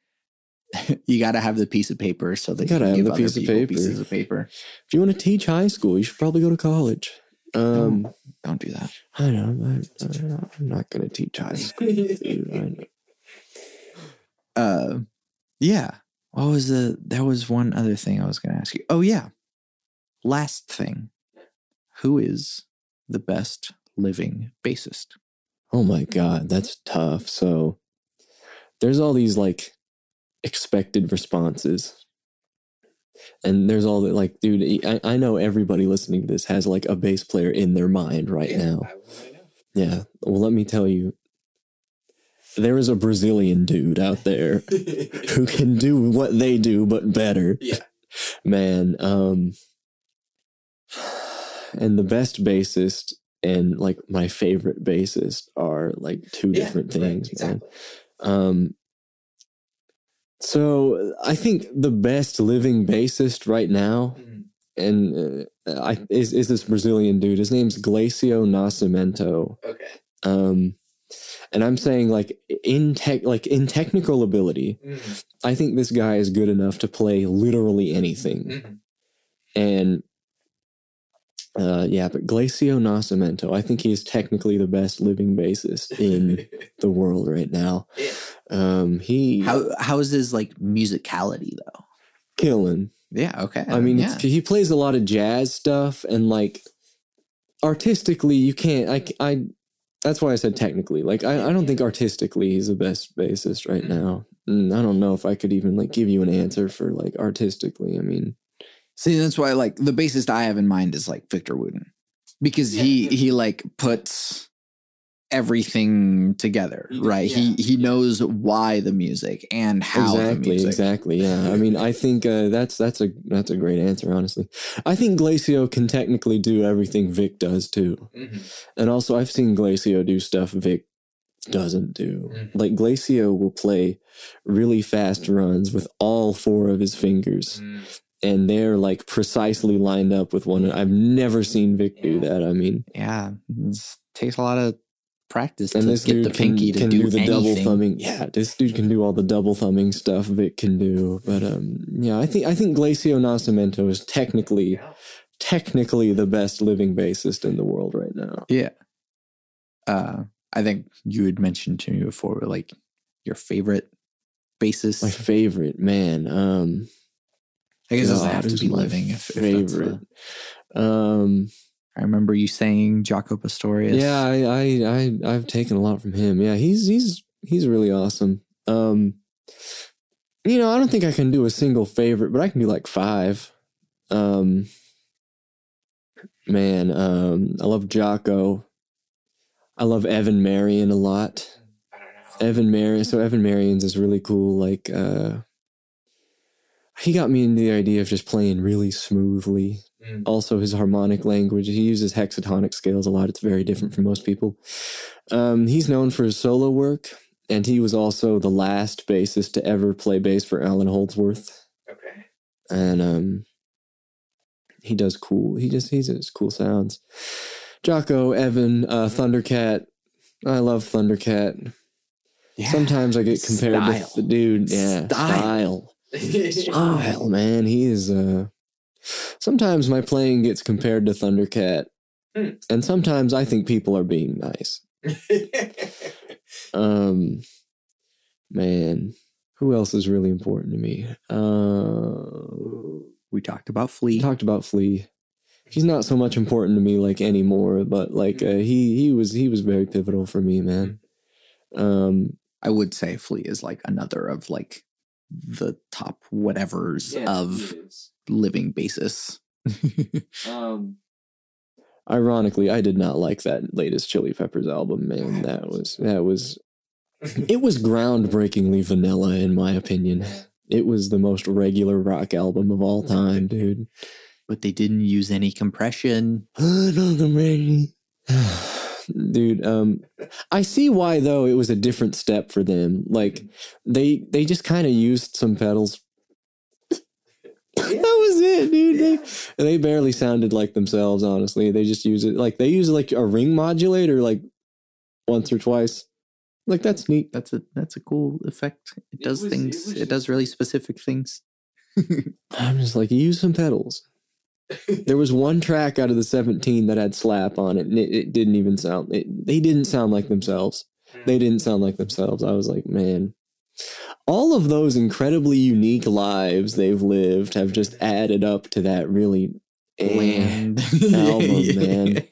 Speaker 2: you got to have the piece of paper so they
Speaker 1: You gotta
Speaker 2: can
Speaker 1: have the piece of paper.
Speaker 2: pieces of paper.
Speaker 1: If you want to teach high school, you should probably go to college. Um,
Speaker 2: Don't do that.
Speaker 1: I know. I'm, I'm not going to teach high school, dude. I know.
Speaker 2: Uh, yeah. What was the? There was one other thing I was going to ask you. Oh yeah. last thing, who is the best living bassist?
Speaker 1: Oh my god, that's tough. So there's all these like expected responses. And there's all the like, dude, I, I know everybody listening to this has like a bass player in their mind right now.
Speaker 3: I know.
Speaker 1: Yeah. Well, let me tell you, there is a Brazilian dude out there who can do what they do, but better.
Speaker 3: Yeah.
Speaker 1: Man. Um, and the best bassist and like my favorite bassist are like two
Speaker 3: Yeah,
Speaker 1: different
Speaker 3: right,
Speaker 1: things, man.
Speaker 3: exactly.
Speaker 1: Um, so I think the best living bassist right now,
Speaker 3: Mhm.
Speaker 1: and uh, I is is this Brazilian dude. His name's Glacio Nascimento.
Speaker 3: Okay.
Speaker 1: Um, and I'm saying like in tech, like in technical ability,
Speaker 3: Mhm.
Speaker 1: I think this guy is good enough to play literally anything.
Speaker 3: Mhm.
Speaker 1: And uh, yeah, but Glacio Nascimento, I think he's technically the best living bassist in the world right now. Um, he
Speaker 2: How how is his like musicality though?
Speaker 1: killing.
Speaker 2: Yeah, okay.
Speaker 1: I mean,
Speaker 2: yeah.
Speaker 1: he plays a lot of jazz stuff, and like artistically, you can't. I, I that's why I said technically. Like, I, I don't think artistically he's the best bassist right now. And I don't know if I could even like give you an answer for like artistically. I mean,
Speaker 2: See, that's why like the bassist I have in mind is like Victor Wooten. Because he
Speaker 3: Yeah.
Speaker 2: he like puts everything together, right? He
Speaker 3: yeah.
Speaker 2: he knows why the music and how the
Speaker 1: exactly,
Speaker 2: music.
Speaker 1: exactly. Yeah, I mean, I think uh, that's that's a that's a great answer. Honestly, I think Glacio can technically do everything Vic does too.
Speaker 3: Mhm.
Speaker 1: And also, I've seen Glacio do stuff Vic doesn't do.
Speaker 3: Mhm.
Speaker 1: Like Glacio will play really fast runs with all four of his fingers,
Speaker 3: Mhm.
Speaker 1: And they're like precisely lined up with one. I've never seen Vic do that. I mean,
Speaker 2: Yeah, it takes a lot of practice
Speaker 1: and
Speaker 2: to
Speaker 1: this
Speaker 2: get
Speaker 1: dude
Speaker 2: the
Speaker 1: can,
Speaker 2: pinky to
Speaker 1: can
Speaker 2: do,
Speaker 1: do, the double thumbing. Yeah, this dude can do all the double thumbing stuff Vic can do. But um, yeah, I think I think Glacio Nascimento is technically
Speaker 3: Yeah.
Speaker 1: technically the best living bassist in the world right now.
Speaker 2: Yeah. Uh, I think you had mentioned to me before, like your favorite bassist.
Speaker 1: My favorite man. Um,
Speaker 2: I guess it doesn't have to be living. If, if that's
Speaker 1: favorite.
Speaker 2: the-
Speaker 1: Um,
Speaker 2: I remember you saying Jaco Pastorius.
Speaker 1: yeah, I, I, I, I've taken a lot from him. Yeah, he's, he's, he's really awesome. Um, you know, I don't think I can do a single favorite, but I can do like five. Um, man, um, I love Jaco. I love Evan Marien a lot.
Speaker 3: I don't know.
Speaker 1: Evan Marien. So Evan Marien's is really cool. Like, uh, he got me into the idea of just playing really smoothly.
Speaker 3: Mm.
Speaker 1: Also, his harmonic language. He uses hexatonic scales a lot. It's very different from most people. Um, he's known for his solo work, and he was also the last bassist to ever play bass for Allan Holdsworth.
Speaker 3: Okay.
Speaker 1: And um, he does cool. He just he does cool sounds. Jaco, Evan, uh, Thundercat. I love Thundercat.
Speaker 2: Yeah.
Speaker 1: Sometimes I get compared
Speaker 2: Style.
Speaker 1: with the dude. Yeah,
Speaker 2: Style.
Speaker 1: style. Style, man. He is. Uh, sometimes my playing gets compared to Thundercat,
Speaker 3: Hmm.
Speaker 1: and sometimes I think people are being nice. Um, man, who else is really important to me? Uh,
Speaker 2: we talked about
Speaker 1: we
Speaker 2: Flea.
Speaker 1: talked about Flea. He's not so much important to me like anymore, but like uh, he he was he was very pivotal for me, man. Um,
Speaker 2: I would say Flea is like another of like the top whatevers of living basis.
Speaker 1: Um, ironically, I did not like that latest Chili Peppers album, man. That was that was it was groundbreakingly vanilla in my opinion. It was the most regular rock album of all time, dude.
Speaker 2: but they didn't use any compression.
Speaker 1: dude um i see why though it was a different step for them. Like they they just kind of used some pedals. That was it dude. They, they barely sounded like themselves honestly. They just use it like they use like a ring modulator like once or twice. Like that's neat.
Speaker 2: That's a that's a cool effect. It
Speaker 3: It
Speaker 2: does
Speaker 3: was-
Speaker 2: things.
Speaker 3: was
Speaker 2: It, does really specific things.
Speaker 1: i'm just like use some pedals there was one track out of the 17 that had slap on it and it, it didn't even sound it, they didn't sound like themselves. Hmm. They didn't sound like themselves. I was like man. All of those incredibly unique lives they've lived have just added up to that really eh,
Speaker 2: Land
Speaker 1: album, man.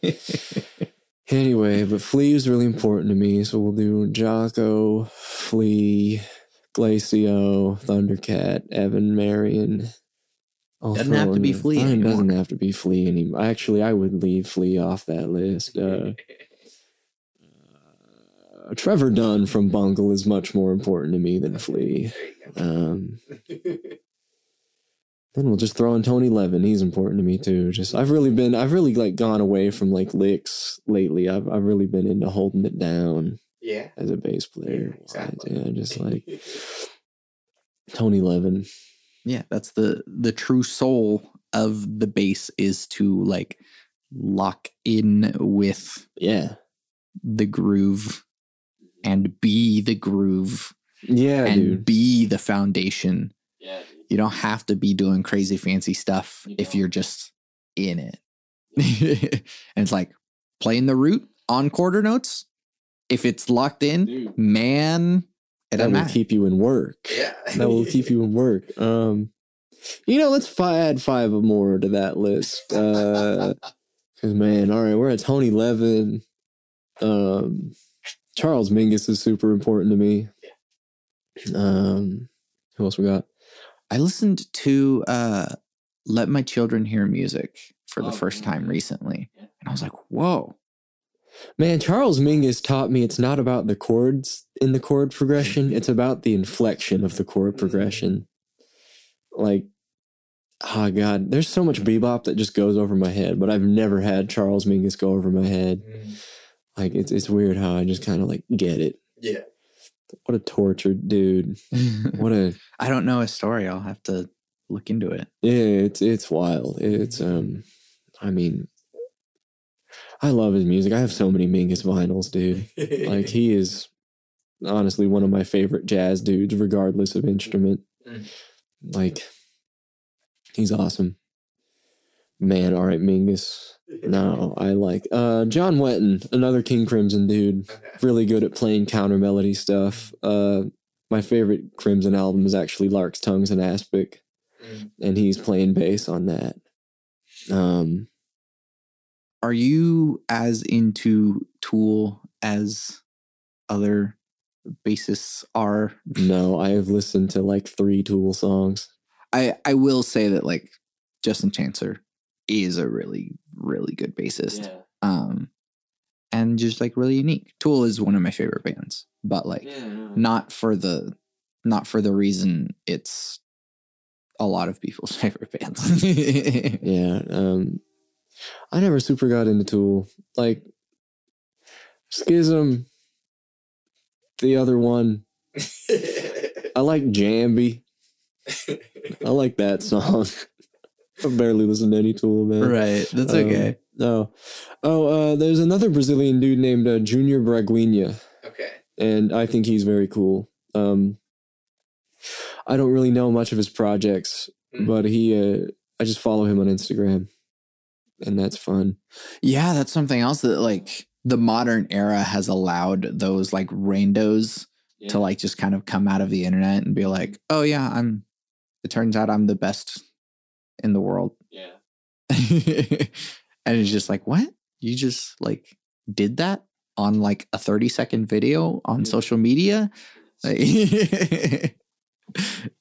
Speaker 1: Anyway, but Flea is really important to me, so we'll do Jaco, Flea, Glacio, Thundercat, Evan Marien. I'll
Speaker 2: Doesn't have to be. Flea
Speaker 1: Fine,
Speaker 2: anymore.
Speaker 1: doesn't have to be Flea anymore. Actually, I would leave Flea off that list. Uh, uh, Trevor Dunn from Bungle is much more important to me than Flea. Um, then we'll just throw in Tony Levin. He's important to me too. Just I've really been I've really like gone away from like licks lately. I've I've really been into holding it down
Speaker 3: yeah.
Speaker 1: as a bass player.
Speaker 3: Yeah, exactly.
Speaker 1: Yeah, just like Tony Levin.
Speaker 2: Yeah, that's the the true soul of the bass is to like lock in with
Speaker 1: Yeah.
Speaker 2: the groove and be the groove
Speaker 1: Yeah,
Speaker 2: and
Speaker 1: dude.
Speaker 2: be the foundation.
Speaker 3: yeah.
Speaker 2: You don't have to be doing crazy fancy stuff
Speaker 3: You
Speaker 2: if
Speaker 3: don't.
Speaker 2: you're just in it. and it's like playing the root on quarter notes. If it's locked in,
Speaker 3: Dude.
Speaker 2: man, it
Speaker 1: That will
Speaker 2: matter.
Speaker 1: keep you in work.
Speaker 3: Yeah.
Speaker 1: That will keep you in work. Um you know, let's fi- add five more to that list. Uh Cause man, all right, we're at Tony Levin. Um, Charles Mingus is super important to me. Um, who else we got?
Speaker 2: I listened to uh Let My Children Hear Music for the
Speaker 3: Oh,
Speaker 2: first time recently. And I was like, whoa.
Speaker 1: Man, Charles Mingus taught me it's not about the chords in the chord progression; it's about the inflection of the chord progression. Like, oh god, there's so much bebop that just goes over my head, but I've never had Charles Mingus go over my head.
Speaker 3: Mm,
Speaker 1: Like, it's it's weird how I just kind of like get it.
Speaker 3: Yeah.
Speaker 1: What a tortured dude! What a
Speaker 2: I don't know his story. I'll have to look into it.
Speaker 1: Yeah, it's it's wild. It's um, I mean, I love his music. I have so many Mingus vinyls, dude. Like he is honestly one of my favorite jazz dudes, regardless of instrument. Like he's awesome. Man, all right, Mingus. No, I like uh John Wetton, another King Crimson dude. Really good at playing counter melody stuff. Uh my favorite Crimson album is actually Larks' Tongues in Aspic
Speaker 3: Mm.
Speaker 1: and he's playing bass on that. Um,
Speaker 2: Are you as into Tool as other bassists are?
Speaker 1: no, I have listened to like three Tool songs.
Speaker 2: I I will say that like Justin Chancellor is a really really good bassist.
Speaker 3: Yeah.
Speaker 2: Um and just like really unique. Tool is one of my favorite bands, but like
Speaker 3: Yeah. no.
Speaker 2: not for the not for the reason it's a lot of people's favorite bands.
Speaker 1: Yeah. Um, I never super got into Tool. Like Schism, the other one. I like Jambi. I like that song. I barely listen to any Tool, man.
Speaker 2: right. That's
Speaker 1: Um,
Speaker 2: okay.
Speaker 1: No. Oh, uh, there's another Brazilian dude named uh, Junior Braguinha.
Speaker 3: okay.
Speaker 1: and I think he's very cool. Um, I don't really know much of his projects,
Speaker 3: Mm.
Speaker 1: but he, uh, I just follow him on Instagram, and that's fun.
Speaker 2: Yeah, that's something else that like the modern era has allowed those like randos
Speaker 3: Yeah.
Speaker 2: to like just kind of come out of the internet and be like, "Oh yeah, I'm it turns out I'm the best in the world."
Speaker 3: Yeah.
Speaker 2: and it's just like, "What? You just like did that on like a 30 second video on
Speaker 3: Yeah.
Speaker 2: social media?"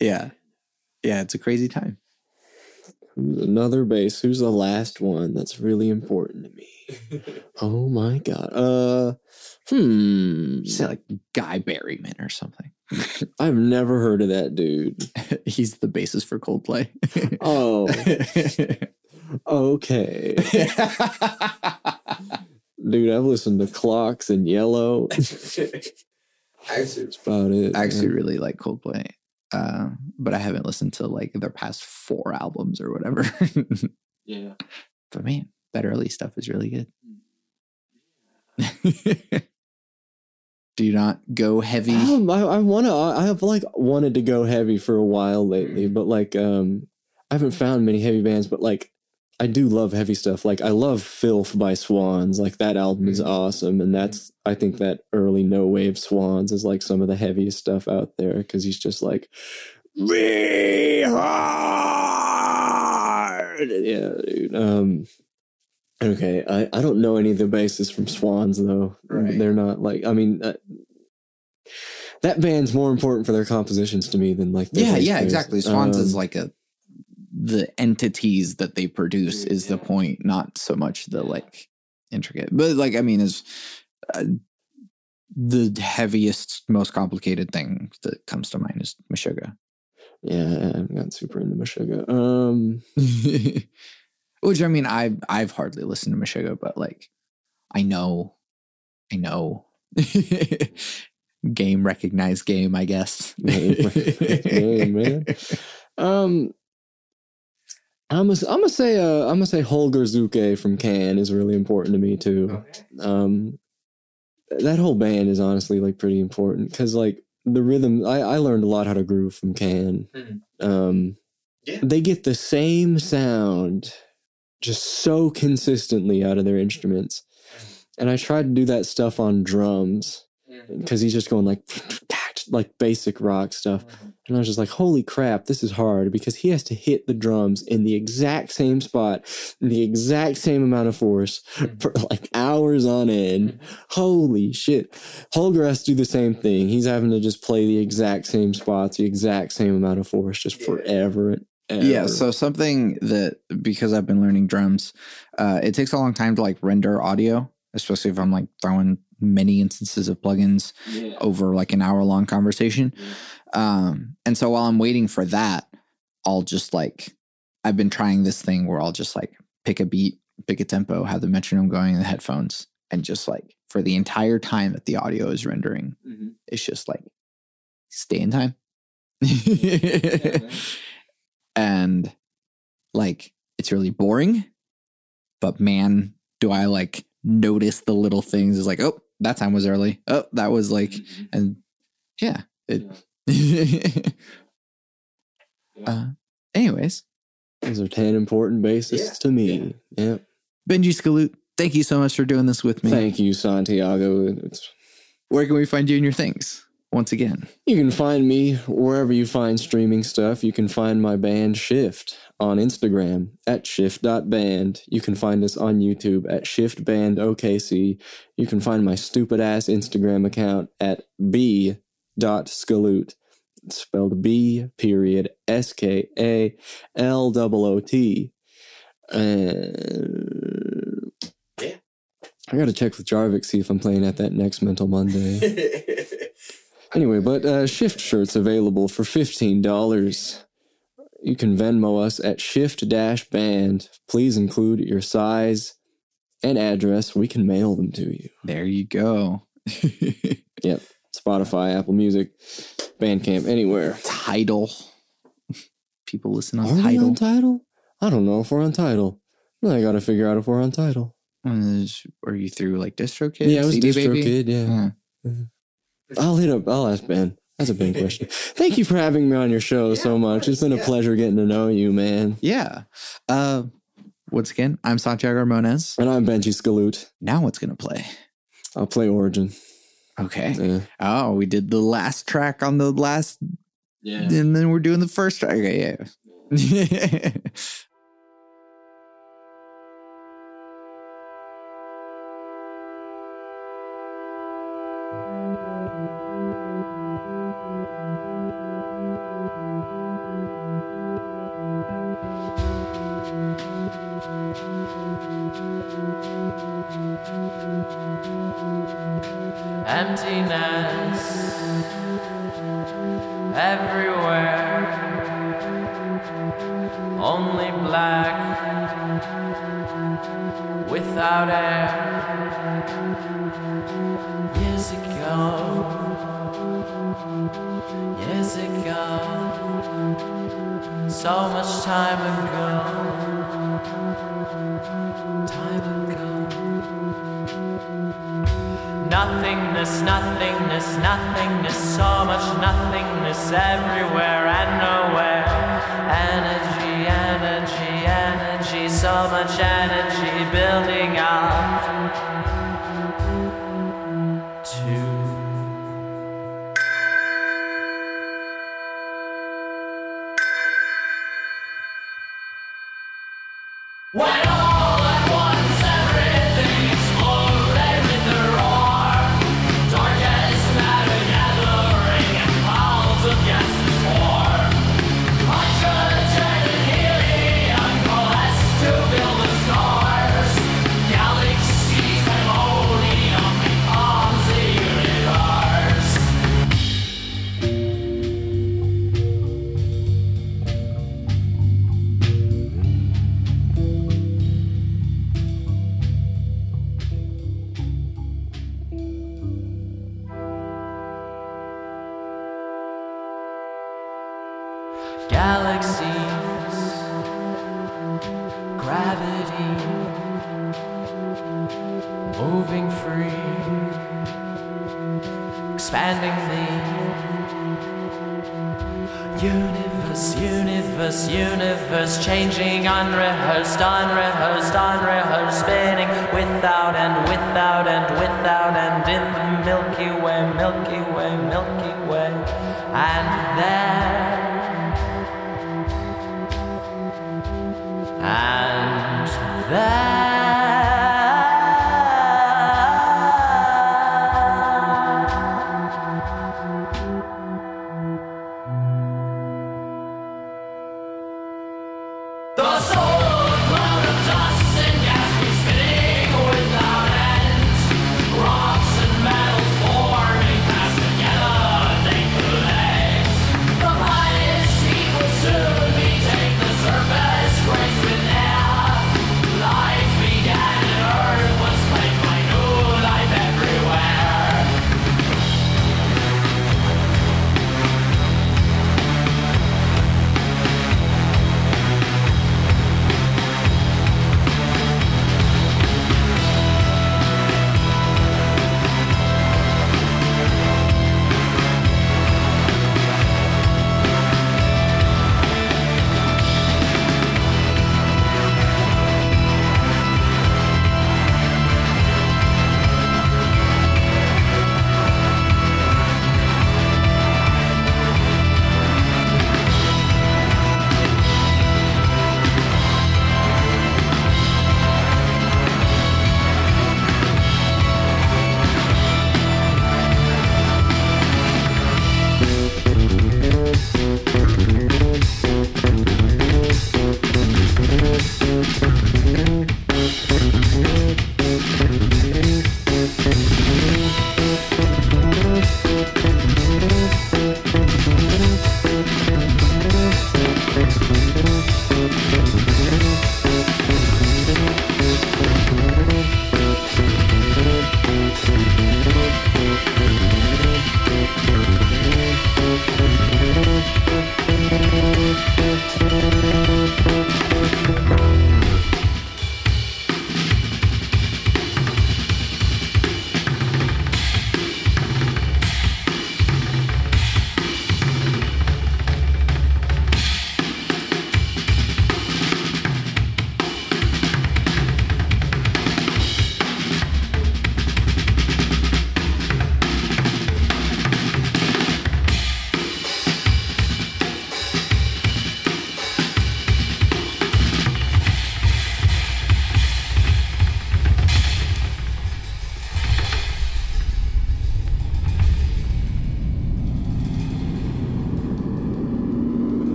Speaker 2: Yeah. Yeah, it's a crazy time.
Speaker 1: Another bass? Who's the last one? That's really important to me. Oh my god. Uh, hmm.
Speaker 2: Say like Guy Berryman or something.
Speaker 1: I've never heard of that dude.
Speaker 2: He's the bassist for Coldplay.
Speaker 1: Oh, okay. Dude, I've listened to Clocks and Yellow.
Speaker 3: Actually,
Speaker 1: That's about it.
Speaker 2: I actually
Speaker 1: man.
Speaker 2: really like Coldplay, uh, but I haven't listened to like their past four albums or whatever.
Speaker 3: yeah.
Speaker 2: but man, that early stuff is really good. Do you not go heavy?
Speaker 1: Um, I, I wanna I have like wanted to go heavy for a while lately, but like um I haven't found many heavy bands, but like I do love heavy stuff. Like I love Filth by Swans. Like that album is
Speaker 3: Mhm.
Speaker 1: awesome, and that's I think that early no wave Swans is like some of the heaviest stuff out there because he's just like be hard. yeah, dude. Um, okay, I, I don't know any of the basses from Swans though.
Speaker 2: Right.
Speaker 1: They're not like I mean. Uh, that band's more important for their compositions to me than like
Speaker 2: Yeah, yeah,
Speaker 1: players.
Speaker 2: exactly. Swans is
Speaker 1: Um,
Speaker 2: like a the entities that they produce is the point, not so much the like intricate. But like, I mean, is uh, the heaviest, most complicated thing that comes to mind is Meshuggah.
Speaker 1: yeah, I'm not super into Meshuggah. Um,
Speaker 2: Which I mean, I've I've hardly listened to Meshuggah, but like, I know, I know. game recognized game, I guess.
Speaker 1: Game, man. um, I'm gonna I'm gonna say uh I'm gonna say Holger Czukay from Can is really important to me too.
Speaker 3: Okay.
Speaker 1: um that whole band is honestly like pretty important because like the rhythm I, I learned a lot how to groove from Can
Speaker 3: Mhm.
Speaker 1: um
Speaker 3: Yeah.
Speaker 1: they get the same sound just so consistently out of their instruments and i tried to do that stuff on drums
Speaker 3: Mhm.
Speaker 1: because he's just going like like basic rock stuff mm-hmm. and I was just like, holy crap, this is hard because he has to hit the drums in the exact same spot, in the exact same amount of force mm-hmm. for like hours on end. Mm-hmm. Holy shit. Holger has to do the same thing. He's having to just play the exact same spots, the exact same amount of force, just forever and ever.
Speaker 2: Yeah, so something that because I've been learning drums, uh, it takes a long time to like render audio, especially if I'm like throwing many instances of plugins
Speaker 3: Yeah.
Speaker 2: over like an hour long conversation. Um, and so while I'm waiting for that, I'll just like I've been trying this thing where I'll just like pick a beat, pick a tempo, have the metronome going in the headphones, and just like for the entire time that the audio is rendering,
Speaker 3: Mhm.
Speaker 2: it's just like stay in time.
Speaker 3: Yeah,
Speaker 2: and like it's really boring but man do i like notice the little things it's like oh that time was early oh that was like
Speaker 3: Mhm.
Speaker 2: and yeah it
Speaker 3: Yeah.
Speaker 2: uh, anyways
Speaker 1: Those are 10 important basses
Speaker 3: Yeah,
Speaker 1: to me. Yeah.
Speaker 2: benji Skaloot, thank you so much for doing this with me
Speaker 1: Thank you, Santiago. It's
Speaker 2: where can we find you and your things once again
Speaker 1: You can find me wherever you find streaming stuff. You can find my band Shift on Instagram at shift.band. You can find us on YouTube at shiftbandokc. You can find my stupid ass Instagram account at b.skaloot. It's spelled B period S K A L O O T. And
Speaker 3: Yeah.
Speaker 1: I gotta check with Jarvik, see if I'm playing at that next Mental Monday. Anyway, but uh, shift shirts available for fifteen dollars. You can Venmo us at shift dash band. Please include your size and address. We can mail them to you.
Speaker 2: there you go yep.
Speaker 1: Spotify, Apple Music, Bandcamp, anywhere.
Speaker 2: Tidal people listen on
Speaker 1: Are we
Speaker 2: Tidal
Speaker 1: on Tidal? I don't know if we're on Tidal. I gotta figure out if we're on Tidal.
Speaker 2: Uh, are you through like DistroKid?
Speaker 1: yeah, it was DistroKid. Yeah.
Speaker 2: Yeah.
Speaker 1: I'll hit up. I'll ask Ben. That's a big question. Thank you for having me on your show
Speaker 3: Yeah,
Speaker 1: so much. It's been a
Speaker 3: yeah.
Speaker 1: pleasure getting to know you, man.
Speaker 2: Yeah. Uh, once again, I'm Santiago Ramones.
Speaker 1: And I'm Benji Skaloot.
Speaker 2: Now what's going to play?
Speaker 1: I'll play Origin.
Speaker 2: Okay.
Speaker 1: Yeah.
Speaker 2: Oh, we did the last track on the last,
Speaker 3: yeah.
Speaker 2: and then we're doing the first track. Okay, yeah.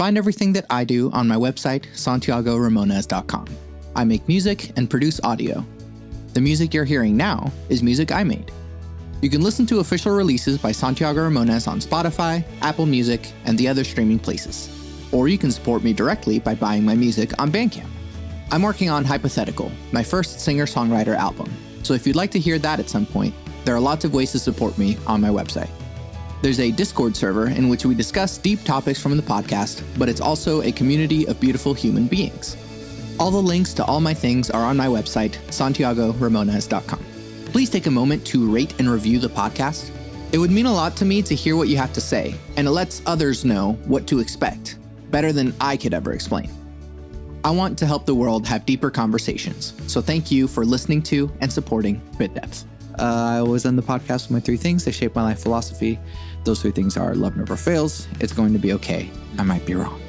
Speaker 2: find everything that I do on my website, santiagoramones.com. I make music and produce audio. The music you're hearing now is music I made. You can listen to official releases by Santiago Ramones on Spotify, Apple Music, and the other streaming places. Or you can support me directly by buying my music on Bandcamp. I'm working on Hypothetical, my first singer songwriter album, so if you'd like to hear that at some point, there are lots of ways to support me on my website. There's a Discord server in which we discuss deep topics from the podcast, but it's also a community of beautiful human beings. All the links to all my things are on my website, santiagoramones.com. Please take a moment to rate and review the podcast. It would mean a lot to me to hear what you have to say, and it lets others know what to expect, better than I could ever explain. I want to help the world have deeper conversations, so thank you for listening to and supporting Bit Depth. Uh, I always end the podcast with my three things. They shape my life philosophy. Those three things are love never fails, it's going to be okay, I might be wrong.